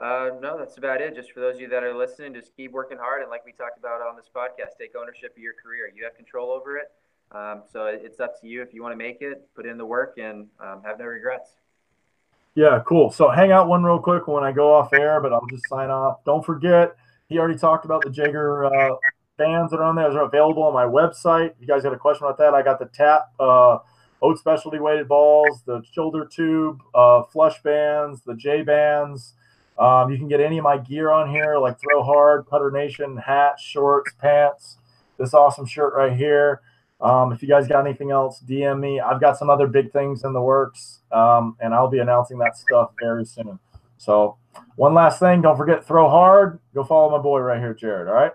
Uh, no, that's about it. Just for those of you that are listening, just keep working hard. And like we talked about on this podcast, take ownership of your career. You have control over it. Um, so it's up to you if you want to make it, put in the work, and um, have no regrets. Yeah, cool. So hang out one real quick when I go off air, but I'll just sign off. Don't forget, he already talked about the Jaeger uh, bands that are on there. They're available on my website. If you guys got a question about that, I got the tap uh, oat specialty weighted balls, the shoulder tube, uh, flush bands, the J bands. Um, you can get any of my gear on here, like Throw Hard, Cutter Nation, hats, shorts, pants. This awesome shirt right here. Um, if you guys got anything else, DM me. I've got some other big things in the works, um, and I'll be announcing that stuff very soon. So, one last thing, don't forget throw hard. Go follow my boy right here, Jared. All right.